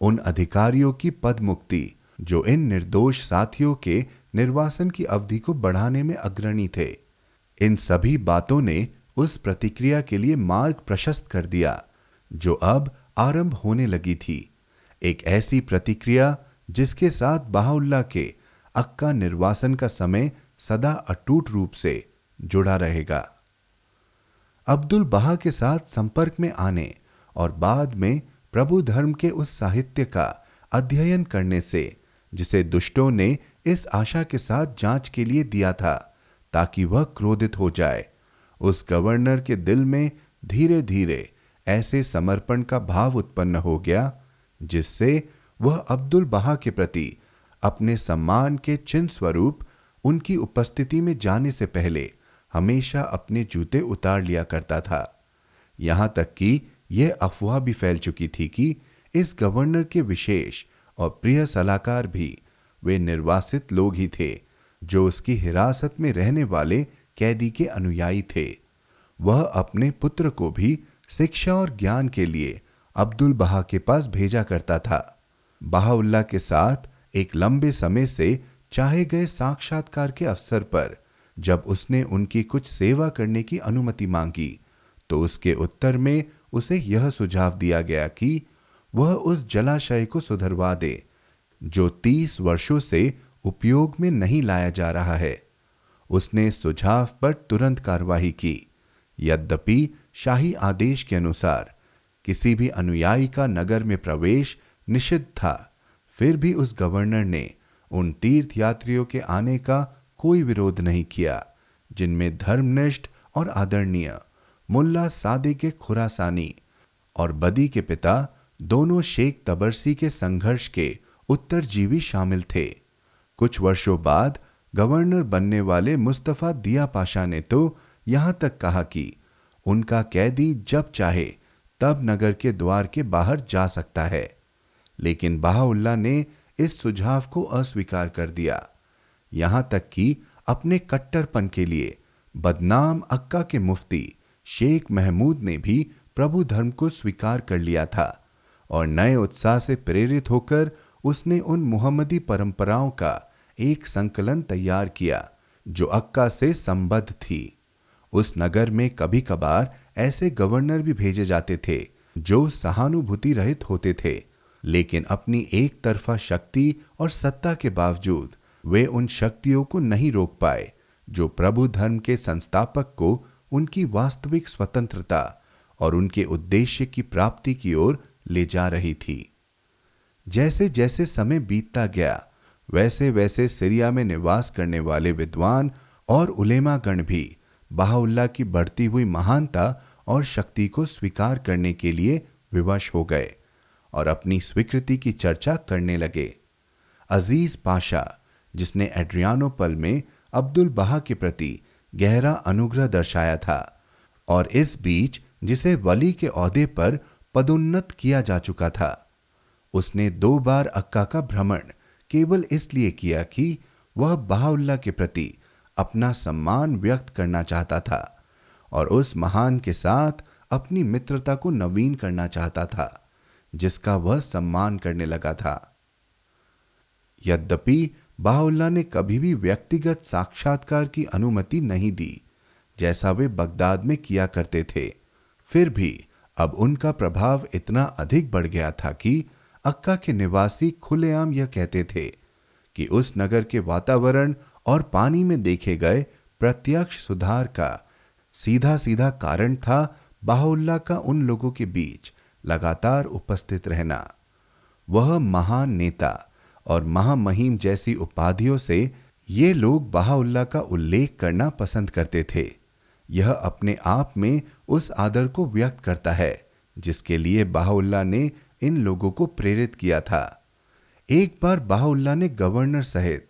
उन अधिकारियों की पद मुक्ति जो इन निर्दोष साथियों के निर्वासन की अवधि को बढ़ाने में अग्रणी थे। इन सभी बातों ने उस प्रतिक्रिया के लिए मार्ग प्रशस्त कर दिया जो अब आरंभ होने लगी थी। एक ऐसी प्रतिक्रिया जिसके साथ बाहुल्ला के अक्का निर्वासन का समय सदा अटूट रूप से जुड़ा रहेगा। अब्दुल बहा के साथ संपर्क में आने और बाद में प्रभु धर्म के उस साहित्य का अध्ययन करने से, जिसे दुष्टों ने इस आशा के साथ जाँच के लिए दिया था ताकि वह क्रोधित हो जाए, उस गवर्नर के दिल में धीरे धीरे ऐसे समर्पण का भाव उत्पन्न हो गया, जिससे वह अब्दुल बहा के प्रति अपने सम्मान के चिन्ह स्वरूप उनकी उपस्थिति में जाने से पहले हमेशा अपने जूते उतार लिया करता था। यहाँ तक कि यह अफवाह भी फैल चुकी थी कि इस गवर्नर के विशेष और प्रिय सलाहकार भी वे निर्वासित लोग ही थे, जो उसकी हिरासत में रहने वाले कैदी के अनुयायी थे। वह अपने पुत्र को भी शिक्षा और ज्ञान के लिए अब्दुल बहा के पास भेजा करता था। बहाउल्ला के साथ एक लंबे समय से चाहे गए साक्षात्कार के अवसर पर जब उसने उनकी कुछ सेवा करने की अनुमति मांगी तो उसके उत्तर में उसे यह सुझाव दिया गया कि वह उस जलाशय को सुधरवा दे, जो तीस वर्षों से उपयोग में नहीं लाया जा रहा है। उसने सुझाव पर तुरंत कार्यवाही की। यद्यपि शाही आदेश के अनुसार, किसी भी अनुयायी का नगर में प्रवेश निषिद्ध था। फिर भी उस गवर्नर ने उन तीर्थ यात्रियों के आने का कोई विरोध नहीं किया, जिनमें धर्मनिष्ठ और आदरणीय मुल्ला सादे के खुरासानी और बदी के पिता दोनों शेख तबरसी के संघर्ष के उत्तरजीवी शामिल थे। कुछ वर्षों बाद गवर्नर बनने वाले मुस्तफ़ा दिया पाशा ने तो यहाँ तक कहा कि उनका कैदी जब चाहे, तब नगर के द्वार के बाहर जा सकता है। लेकिन बाहुल्ला ने इस सुझाव को अस्वीकार कर दिया। यहाँ तक कि अपने कट्टरपन के लिए बदनाम अक्का के मुफ्ती शेख महमूद ने भी प्रभु धर्म को स्वीकार कर लिया था और नए उत्साह से प्रेरित होकर उसने उन मुहम्मदी परंपराओं का एक संकलन तैयार किया, जो अक्का से संबद्ध थी। उस नगर में कभी कभार ऐसे गवर्नर भी भेजे जाते थे, जो सहानुभूति रहित होते थे। लेकिन अपनी एक तरफा शक्ति और सत्ता के बावजूद, वे उन शक्तियों को नहीं रोक पाए, जो प्रभु धर्म के संस्थापक को उनकी वास्तविक स्वतंत्रता और उनके उद्देश्य की प्राप्ति की ओर ले जा रही थी। जैसे जैसे समय बीतता गया वैसे वैसे सीरिया में निवास करने वाले विद्वान और उलेमागण भी बाहुल्ला की बढ़ती हुई महानता और शक्ति को स्वीकार करने के लिए विवश हो गए और अपनी स्वीकृति की चर्चा करने लगे। अज़ीज़ पाशा, जिसने एड्रियानोपल में अब्दुल बहा के प्रति गहरा अनुग्रह दर्शाया था और इस बीच जिसे वली के औहदे पर पदोन्नत किया जा चुका था, उसने दो बार अक्का का भ्रमण केवल इसलिए किया कि वह बहाउल्ला के प्रति अपना सम्मान व्यक्त करना चाहता था और उस महान के साथ अपनी मित्रता को नवीन करना चाहता था, जिसका वह सम्मान करने लगा था। यद्यपि बाहुल्ला ने कभी भी व्यक्तिगत साक्षात्कार की अनुमति नहीं दी, जैसा वे बगदाद में किया करते थे, फिर भी अब उनका प्रभाव इतना अधिक बढ़ गया था कि अक्का के निवासी खुलेआम यह कहते थे कि उस नगर के वातावरण और पानी में देखे गए प्रत्यक्ष सुधार का सीधा सीधा कारण था बाहुल्ला का उन लोगों के बीच लगातार उपस्थित रहना। वह महान नेता और महामहिम जैसी उपाधियों से ये लोग बाहुल्ला का उल्लेख करना पसंद करते थे। यह अपने आप में उस आदर को व्यक्त करता है, जिसके लिए बाहुल्ला ने इन लोगों को प्रेरित किया था। एक बार बाहुल्ला ने गवर्नर सहित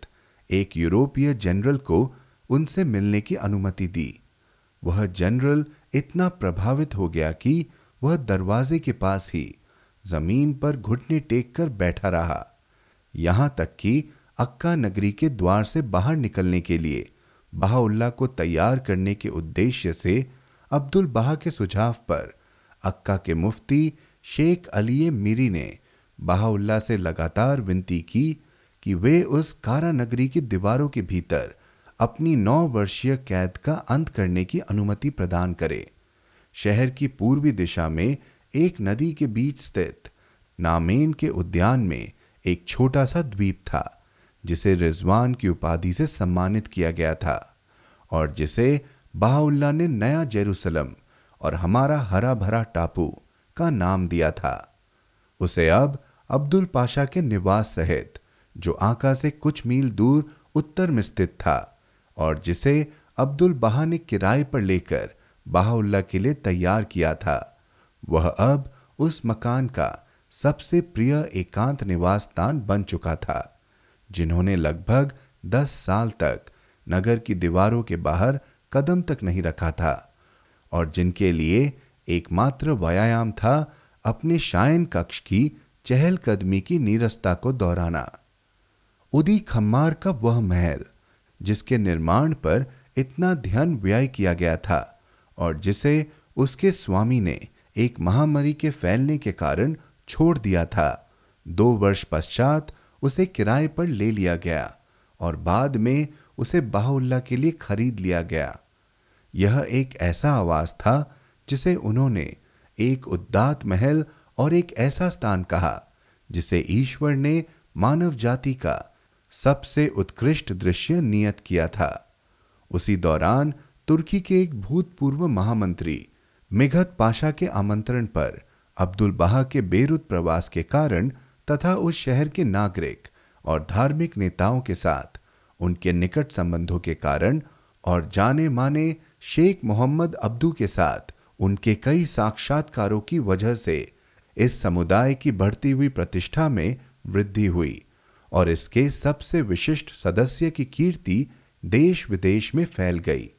एक यूरोपीय जनरल को उनसे मिलने की अनुमति दी। वह जनरल इतना प्रभावित हो गया कि वह दरवाजे के पास ही ज़मीन पर घुटने टेक कर बैठा रहा। यहाँ तक कि अक्का नगरी के द्वार से बाहर निकलने के लिए बहाउल्ला को तैयार करने के उद्देश्य से अब्दुल बहा के सुझाव पर अक्का के मुफ्ती शेख अली मीरी ने बहाउल्ला से लगातार विनती की कि वे उस कारा नगरी की दीवारों के भीतर अपनी नौ वर्षीय कैद का अंत करने की अनुमति प्रदान करे। शहर की पूर्वी दिशा में एक नदी के बीच स्थित नामेन के उद्यान में एक छोटा सा द्वीप था, जिसे रिजवान की उपाधि से सम्मानित किया गया था और जिसे बाहुल्ला ने नया जेरूसलम और हमारा हरा भरा टापू का नाम दिया था। उसे अब अब्दुल पाशा के निवास सहित जो आका से कुछ मील दूर उत्तर में स्थित था और जिसे अब्दुल बहा ने किराए पर लेकर बाहुल्ला के लिए तैयार किया था, वह अब उस मकान का सबसे प्रिय एकांत निवास स्थान बन चुका था, जिन्होंने लगभग दस साल तक नगर की दीवारों के बाहर कदम तक नहीं रखा था और जिनके लिए एकमात्र व्यायाम था अपने शायन कक्ष की चहलकदमी की नीरसता को दोहराना। उदी खम्मार का वह महल, जिसके निर्माण पर इतना ध्यान व्यय किया गया था और जिसे उसके स्वामी ने एक महामारी के फैलने के कारण छोड़ दिया था, दो वर्ष पश्चात उसे किराए पर ले लिया गया और बाद में उसे बाहुल्ला के लिए खरीद लिया गया। यह एक ऐसा आवास था जिसे उन्होंने एक उद्दात महल और एक ऐसा स्थान कहा, जिसे ईश्वर ने मानव जाति का सबसे उत्कृष्ट दृश्य नियत किया था। उसी दौरान तुर्की के एक भूतपूर्व महामंत्री, मिघत पाशा के आमंत्रण पर, अब्दुल बहा के बेरुत प्रवास के कारण तथा उस शहर के नागरिक और धार्मिक नेताओं के साथ, उनके निकट संबंधों के कारण और जाने माने शेख मोहम्मद अब्दू के साथ उनके कई साक्षात्कारों की वजह से इस समुदाय की बढ़ती हुई प्रतिष्ठा में वृद्धि हुई। और इसके सबसे विशिष्ट सदस्य की कीर्ति देश विदेश में फैल गई।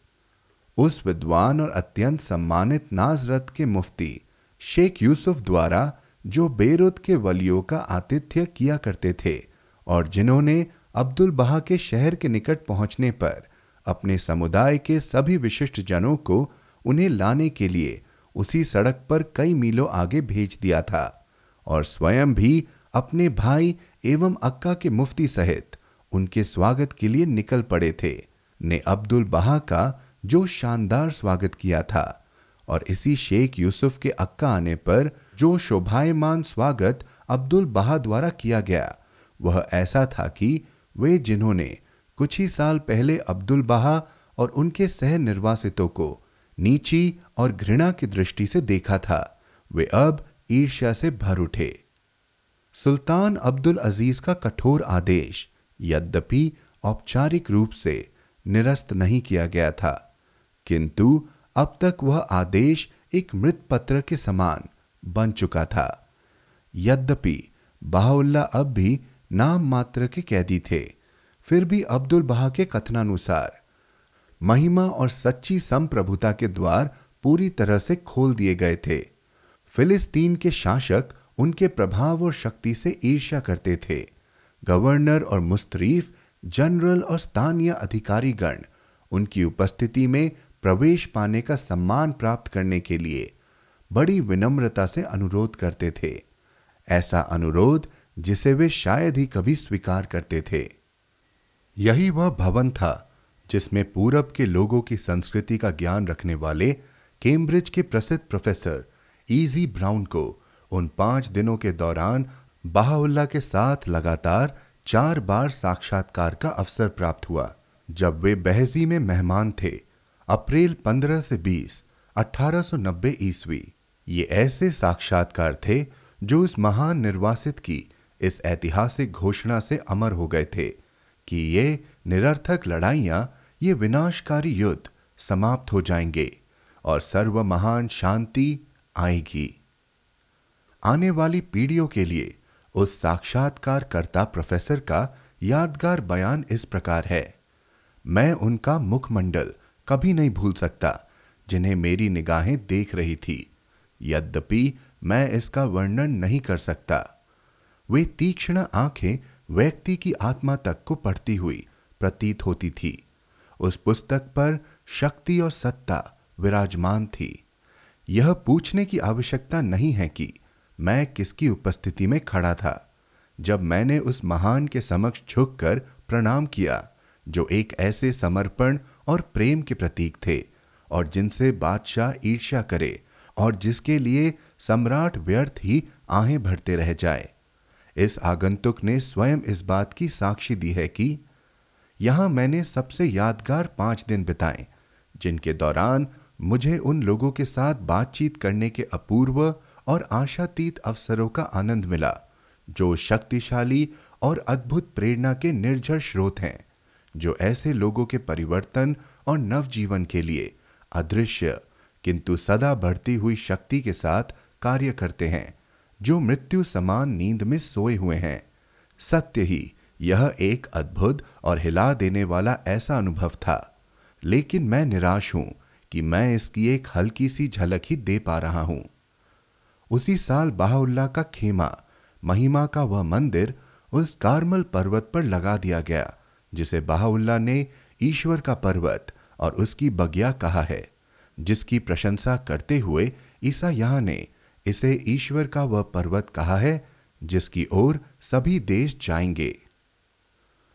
उस विद्वान और अत्यंत सम्मानित नाजरत के मुफ्ती शेख यूसुफ द्वारा जो बेरुत के वलियों का आतिथ्य किया करते थे और जिन्होंने अब्दुल बहा के शहर के निकट पहुँचने पर अपने समुदाय के सभी विशिष्ट जनों को उन्हें लाने के लिए उसी सड़क पर कई मीलों आगे भेज दिया था और स्वयं भी अपने भाई एवं अक्का के मुफ्ती सहित उनके स्वागत के लिए निकल पड़े थे। ने अब्दुल बहा का जो शानदार स्वागत किया था और इसी शेख यूसुफ के अक्का आने पर जो शोभायमान स्वागत अब्दुल बहा द्वारा किया गया, वह ऐसा था कि वे जिन्होंने कुछ ही साल पहले अब्दुल बहा और उनके सह निर्वासितों को नीची और घृणा की दृष्टि से देखा था, वे अब ईर्ष्या से भर उठे। सुल्तान अब्दुल अज़ीज़ का कठोर आदेश, यद्यपि औपचारिक रूप से निरस्त नहीं किया गया था, किंतु अब तक वह आदेश एक मृत पत्र के समान बन चुका था। यद्यपि बाहुल्ला अब भी नाम मात्र के कैदी थे, फिर भी अब्दुल बहा के कथनानुसार महिमा और सच्ची संप्रभुता के द्वार पूरी तरह से खोल दिए गए थे। फिलिस्तीन के शासक उनके प्रभाव और शक्ति से ईर्ष्या करते थे। गवर्नर और मुस्तरीफ, जनरल और स्थानीय अधिकारी गण उनकी उपस्थिति में प्रवेश पाने का सम्मान प्राप्त करने के लिए बड़ी विनम्रता से अनुरोध करते थे। ऐसा अनुरोध जिसे वे शायद ही कभी स्वीकार करते थे। यही वह भवन था जिसमें पूरब के लोगों की संस्कृति का ज्ञान रखने वाले कैम्ब्रिज के प्रसिद्ध प्रोफेसर ईजी ब्राउन को उन पाँच दिनों के दौरान बाहुल्ला के साथ लगातार चार बार साक्षात्कार का अवसर प्राप्त हुआ, जब वे बहजी में मेहमान थे, अप्रैल 15 से 20 1890 ईस्वी। ये ऐसे साक्षात्कार थे जो इस महान निर्वासित की इस ऐतिहासिक घोषणा से अमर हो गए थे कि ये निरर्थक लड़ाइयाँ, ये विनाशकारी युद्ध समाप्त हो जाएँगे और सर्व महान शांति आएगी। आने वाली पीढ़ियों के लिए उस साक्षात्कारकर्ता प्रोफेसर का यादगार बयान इस प्रकार है। मैं उनका मुखमंडल कभी नहीं भूल सकता, जिन्हें मेरी निगाहें देख रही थी। यद्यपि मैं इसका वर्णन नहीं कर सकता। वे तीक्ष्ण आँखें व्यक्ति की आत्मा तक को पढ़ती हुई प्रतीत होती थी। उस पुस्तक पर शक्ति और सत्ता विराजमान थी। यह पूछने की आवश्यकता नहीं है कि मैं किसकी उपस्थिति में खड़ा था? जब मैंने उस महान के समक्ष झुककर प्रणाम किया, जो एक ऐसे समर्पण और प्रेम के प्रतीक थे, और जिनसे बादशाह ईर्ष्या करे, और जिसके लिए सम्राट व्यर्थ ही आहें भरते रह जाए। इस आगंतुक ने स्वयं इस बात की साक्षी दी है कि, यहाँ मैंने सबसे यादगार पाँच दिन बिताए, जिनके दौरान मुझे उन लोगों के साथ बातचीत करने के अपूर्व और आशातीत अवसरों का आनंद मिला, जो शक्तिशाली और अद्भुत प्रेरणा के निर्जर स्रोत हैं, जो ऐसे लोगों के परिवर्तन और नवजीवन के लिए अदृश्य, किंतु सदा बढ़ती हुई शक्ति के साथ कार्य करते हैं, जो मृत्यु समान नींद में सोए हुए हैं। सत्य ही यह एक अद्भुत और हिला देने वाला ऐसा अनुभव था, लेकिन मैं निराश हूँ कि मैं इसकी एक हल्की सी झलक ही दे पा रहा हूँ। उसी साल बाहुल्ला का खेमा, महिमा का वह मंदिर उस कार्मल पर्वत पर लगा दिया गया, जिसे बाहुल्ला ने ईश्वर का पर्वत और उसकी बगिया कहा है, जिसकी प्रशंसा करते हुए ईसा यहाँ ने इसे ईश्वर का वह पर्वत कहा है, जिसकी ओर सभी देश जाएँगे।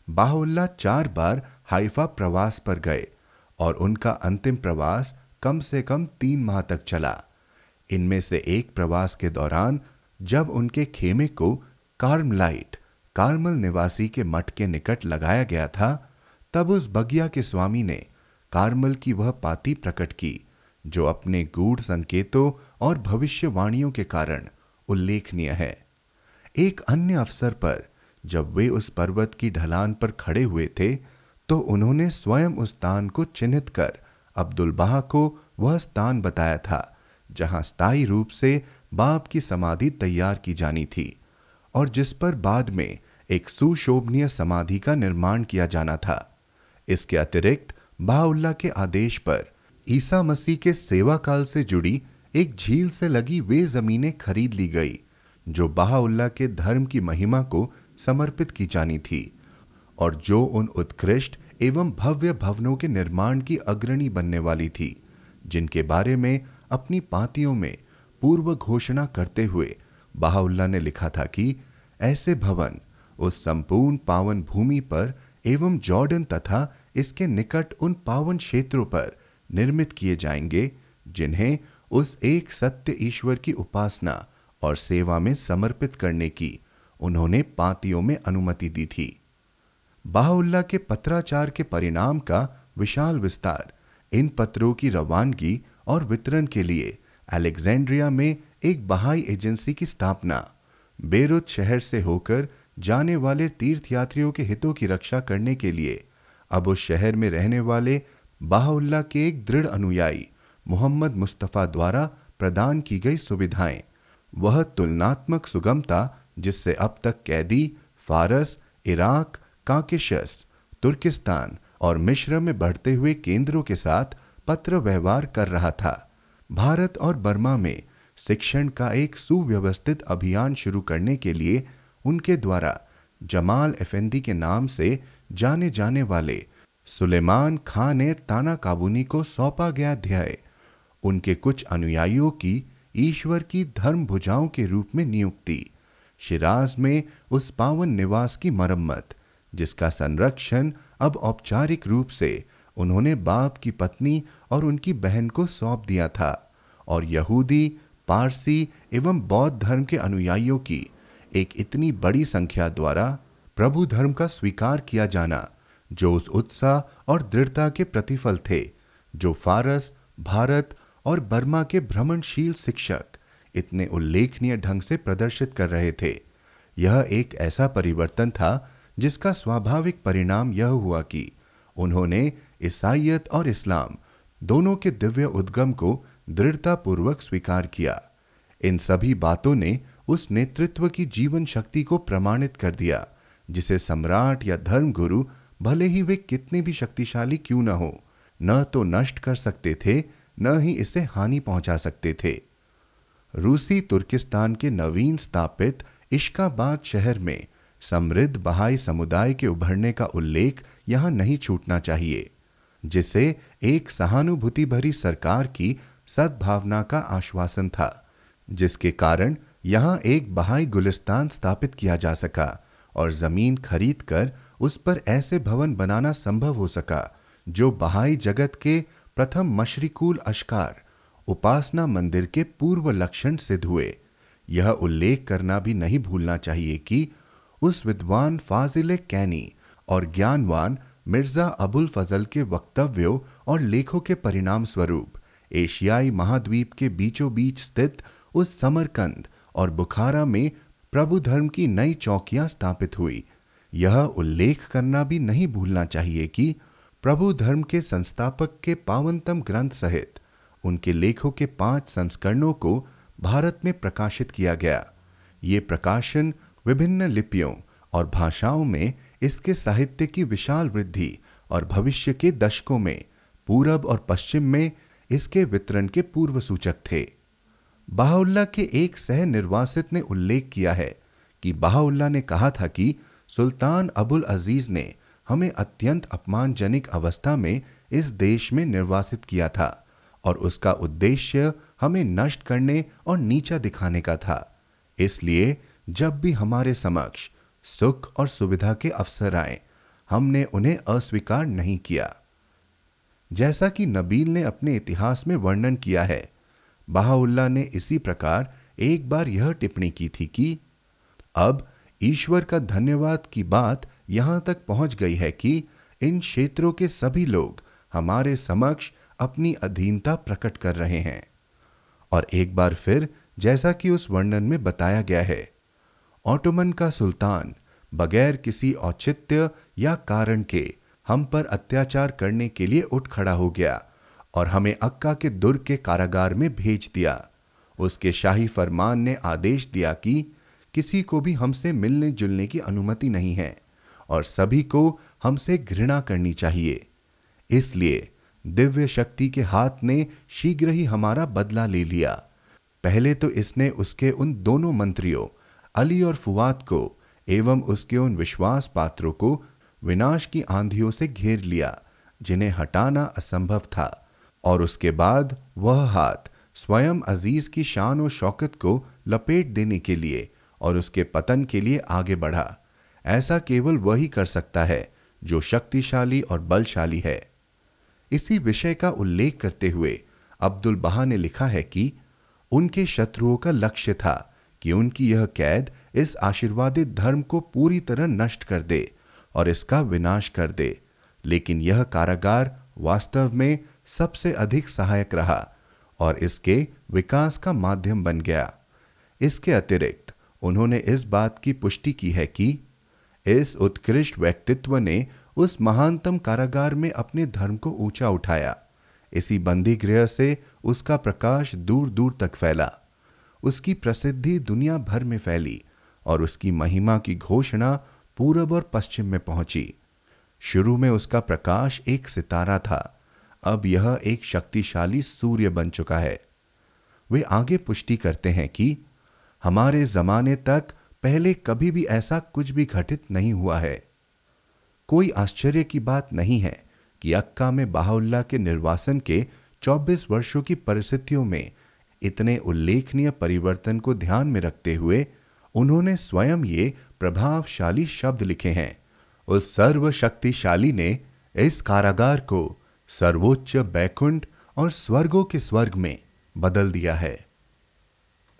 बाहुल्ला चार बार हाइफा प्रवास पर गए और उनका अंतिम प्रवास कम से कम तीन माह तक चला। इनमें से एक प्रवास के दौरान, जब उनके खेमे को कार्मलाइट, कार्मल निवासी के मठ के निकट लगाया गया था, तब उस बगिया के स्वामी ने कार्मल की वह पाती प्रकट की, जो अपने गूढ़ संकेतों और भविष्यवाणियों के कारण उल्लेखनीय है। एक अन्य अवसर पर, जब वे उस पर्वत की ढलान पर खड़े हुए थे तो उन्होंने स्वयं उस स्थान को चिन्हित कर अब्दुल बाह को वह स्थान बताया था। जहाँ स्थायी रूप से बाप की समाधि तैयार की जानी थी और जिस पर बाद में एक सुशोभनीय समाधि का निर्माण किया जाना था। इसके अतिरिक्त बाउल्ला के आदेश पर ईसा मसीह के सेवा काल से जुड़ी एक झील से लगी वे जमीनें खरीद ली गई, जो बाहुल्ला के धर्म की महिमा को समर्पित की जानी थी और जो उन उत्कृष्ट एवं भव्य भवनों के निर्माण की अग्रणी बनने वाली थी, जिनके बारे में अपनी पातियों में पूर्व घोषणा करते हुए बाहुल्ला ने लिखा था कि ऐसे भवन उस संपूर्ण पावन भूमि पर एवं जॉर्डन तथा इसके निकट उन पावन क्षेत्रों पर निर्मित किए जाएँगे, जिन्हें उस एक सत्य ईश्वर की उपासना और सेवा में समर्पित करने की उन्होंने पातियों में अनुमति दी थी। बाहुल्ला के पत्राचार के परिणाम का विशाल विस्तार इन पत्रों की रवानगी और वितरण के लिए अलेक्जेंड्रिया में एक बहाई एजेंसी की स्थापना। बेरुत शहर से होकर जाने वाले तीर्थयात्रियों के हितों की रक्षा करने के लिए अब उस शहर में रहने वाले बाहुल्ला के एक दृढ़ अनुयायी मोहम्मद मुस्तफ़ा द्वारा प्रदान की गई सुविधाएँ। वह तुलनात्मक सुगमता, जिससे अब तक कैदी, फारस, इराक, काकेशस, तुर्किस्तान और मिश्र में बढ़ते हुए केंद्रों के साथ पत्र व्यवहार कर रहा था। भारत और बर्मा में शिक्षण का एक सुव्यवस्थित अभियान शुरू करने के लिए उनके द्वारा जमाल एफेंदी के नाम से जाने जाने वाले सुलेमान खां ने ताना काबूनी को सौंपा गया अध्याय। उनके कुछ अनुयायियों की ईश्वर की धर्म भुजाओं के रूप में नियुक्ति। शिराज में उस पावन निवास की मरम्मत, जिसका संरक्षण अब औपचारिक रूप से उन्होंने बाप की पत्नी और उनकी बहन को सौंप दिया था और यहूदी, पारसी एवं बौद्ध धर्म के अनुयायियों की एक इतनी बड़ी संख्या द्वारा प्रभु धर्म का स्वीकार किया जाना, जो उस उत्साह और दृढ़ता के प्रतिफल थे, जो फारस, भारत और बर्मा के भ्रमणशील शिक्षक इतने उल्लेखनीय ढंग से प्रदर्शित कर रहे थे। यह एक ऐसा परिवर्तन था जिसका स्वाभाविक परिणाम यह हुआ कि उन्होंने ईसाइत और इस्लाम दोनों के दिव्य उद्गम को दृढ़ता पूर्वक स्वीकार किया। इन सभी बातों ने उस नेतृत्व की जीवन शक्ति को प्रमाणित कर दिया, जिसे सम्राट या धर्मगुरु भले ही वे कितने भी शक्तिशाली क्यों न हो, न तो नष्ट कर सकते थे, न ही इसे हानि पहुँचा सकते थे। रूसी तुर्किस्तान के नवीन स्थापित इश्काबाद शहर में समृद्ध बहाई समुदाय के उभरने का उल्लेख यहाँ नहीं छूटना चाहिए। जिसे एक सहानुभूति भरी सरकार की सद्भावना का आश्वासन था, जिसके कारण यहाँ एक बहाई गुलिस्तान स्थापित किया जा सका और ज़मीन खरीदकर उस पर ऐसे भवन बनाना संभव हो सका, जो बहाई जगत के प्रथम मशरिकूल अशकार, उपासना मंदिर के पूर्व लक्षण सिद्ध हुए। यह उल्लेख करना भी नहीं भूलना चाहिए कि उस विद्वान फाजिल कैनी और ज्ञानवान मिर्ज़ा अबुल फजल के वक्तव्यों और लेखों के परिणाम स्वरूप एशियाई महाद्वीप के बीचों बीच स्थित उस समरकंद और बुखारा में प्रभु धर्म की नई चौकियाँ स्थापित हुई। यह उल्लेख करना भी नहीं भूलना चाहिए कि प्रभु धर्म के संस्थापक के पावनतम ग्रंथ सहित उनके लेखों के पाँच संस्करणों को भारत में प्रकाशित किया गया। ये प्रकाशन विभिन्न लिपियों और भाषाओं में इसके साहित्य की विशाल वृद्धि और भविष्य के दशकों में, पूरब और पश्चिम में इसके वितरण के पूर्व सूचक थे। बाहुल्ला के एक सह निर्वासित ने उल्लेख किया है कि बाहुल्ला ने कहा था कि सुल्तान अबुल अज़ीज़ ने हमें अत्यंत अपमानजनक अवस्था में इस देश में निर्वासित किया था और उसका उद्देश्य हमें नष्ट करने और नीचा दिखाने का था। इसलिए जब भी हमारे समक्ष सुख और सुविधा के अवसर आए। हमने उन्हें अस्वीकार नहीं किया। जैसा कि नबील ने अपने इतिहास में वर्णन किया है, बहाउल्ला ने इसी प्रकार एक बार यह टिप्पणी की थी कि, अब ईश्वर का धन्यवाद की बात यहाँ तक पहुँच गई है कि इन क्षेत्रों के सभी लोग हमारे समक्ष अपनी अधीनता प्रकट कर रहे हैं। और एक बार फिर जैसा कि उस वर्णन में बताया गया है ऑटोमन का सुल्तान, बगैर किसी औचित्य या कारण के, हम पर अत्याचार करने के लिए उठ खड़ा हो गया और हमें अक्का के दुर्ग के कारागार में भेज दिया। उसके शाही फरमान ने आदेश दिया कि किसी को भी हमसे मिलने जुलने की अनुमति नहीं है और सभी को हमसे घृणा करनी चाहिए। इसलिए दिव्य शक्ति के हाथ ने शीघ्र ही हमारा बदला ले लिया। पहले तो इसने उसके उन दोनों मंत्रियों अली और फुवाद को एवं उसके उन विश्वास पात्रों को विनाश की आंधियों से घेर लिया, जिन्हें हटाना असंभव था। और उसके बाद वह हाथ स्वयं अज़ीज़ की शान और शौकत को लपेट देने के लिए और उसके पतन के लिए आगे बढ़ा। ऐसा केवल वही कर सकता है जो शक्तिशाली और बलशाली है। इसी विषय का उल्लेख करते हुए अब्दुल बहा ने लिखा है कि उनके शत्रुओं का लक्ष्य था कि उनकी यह कैद इस आशीर्वादित धर्म को पूरी तरह नष्ट कर दे और इसका विनाश कर दे। लेकिन यह कारागार वास्तव में सबसे अधिक सहायक रहा और इसके विकास का माध्यम बन गया। इसके अतिरिक्त उन्होंने इस बात की पुष्टि की है कि इस उत्कृष्ट व्यक्तित्व ने उस महानतम कारागार में अपने धर्म को ऊँचा उठाया। इसी बंदी गृह से उसका प्रकाश दूर दूर तक फैला। उसकी प्रसिद्धि दुनिया भर में फैली और उसकी महिमा की घोषणा पूरब और पश्चिम में पहुँची। शुरू में उसका प्रकाश एक सितारा था। अब यह एक शक्तिशाली सूर्य बन चुका है। वे आगे पुष्टि करते हैं कि हमारे जमाने तक पहले कभी भी ऐसा कुछ भी घटित नहीं हुआ है। कोई आश्चर्य की बात नहीं है कि अक्का में बाहुल्ला के निर्वासन के 24 वर्षों की परिस्थितियों में इतने उल्लेखनीय परिवर्तन को ध्यान में रखते हुए उन्होंने स्वयं ये प्रभावशाली शब्द लिखे हैं। उस सर्वशक्तिशाली ने इस कारागार को सर्वोच्च बैकुंठ और स्वर्गों के स्वर्ग में बदल दिया है।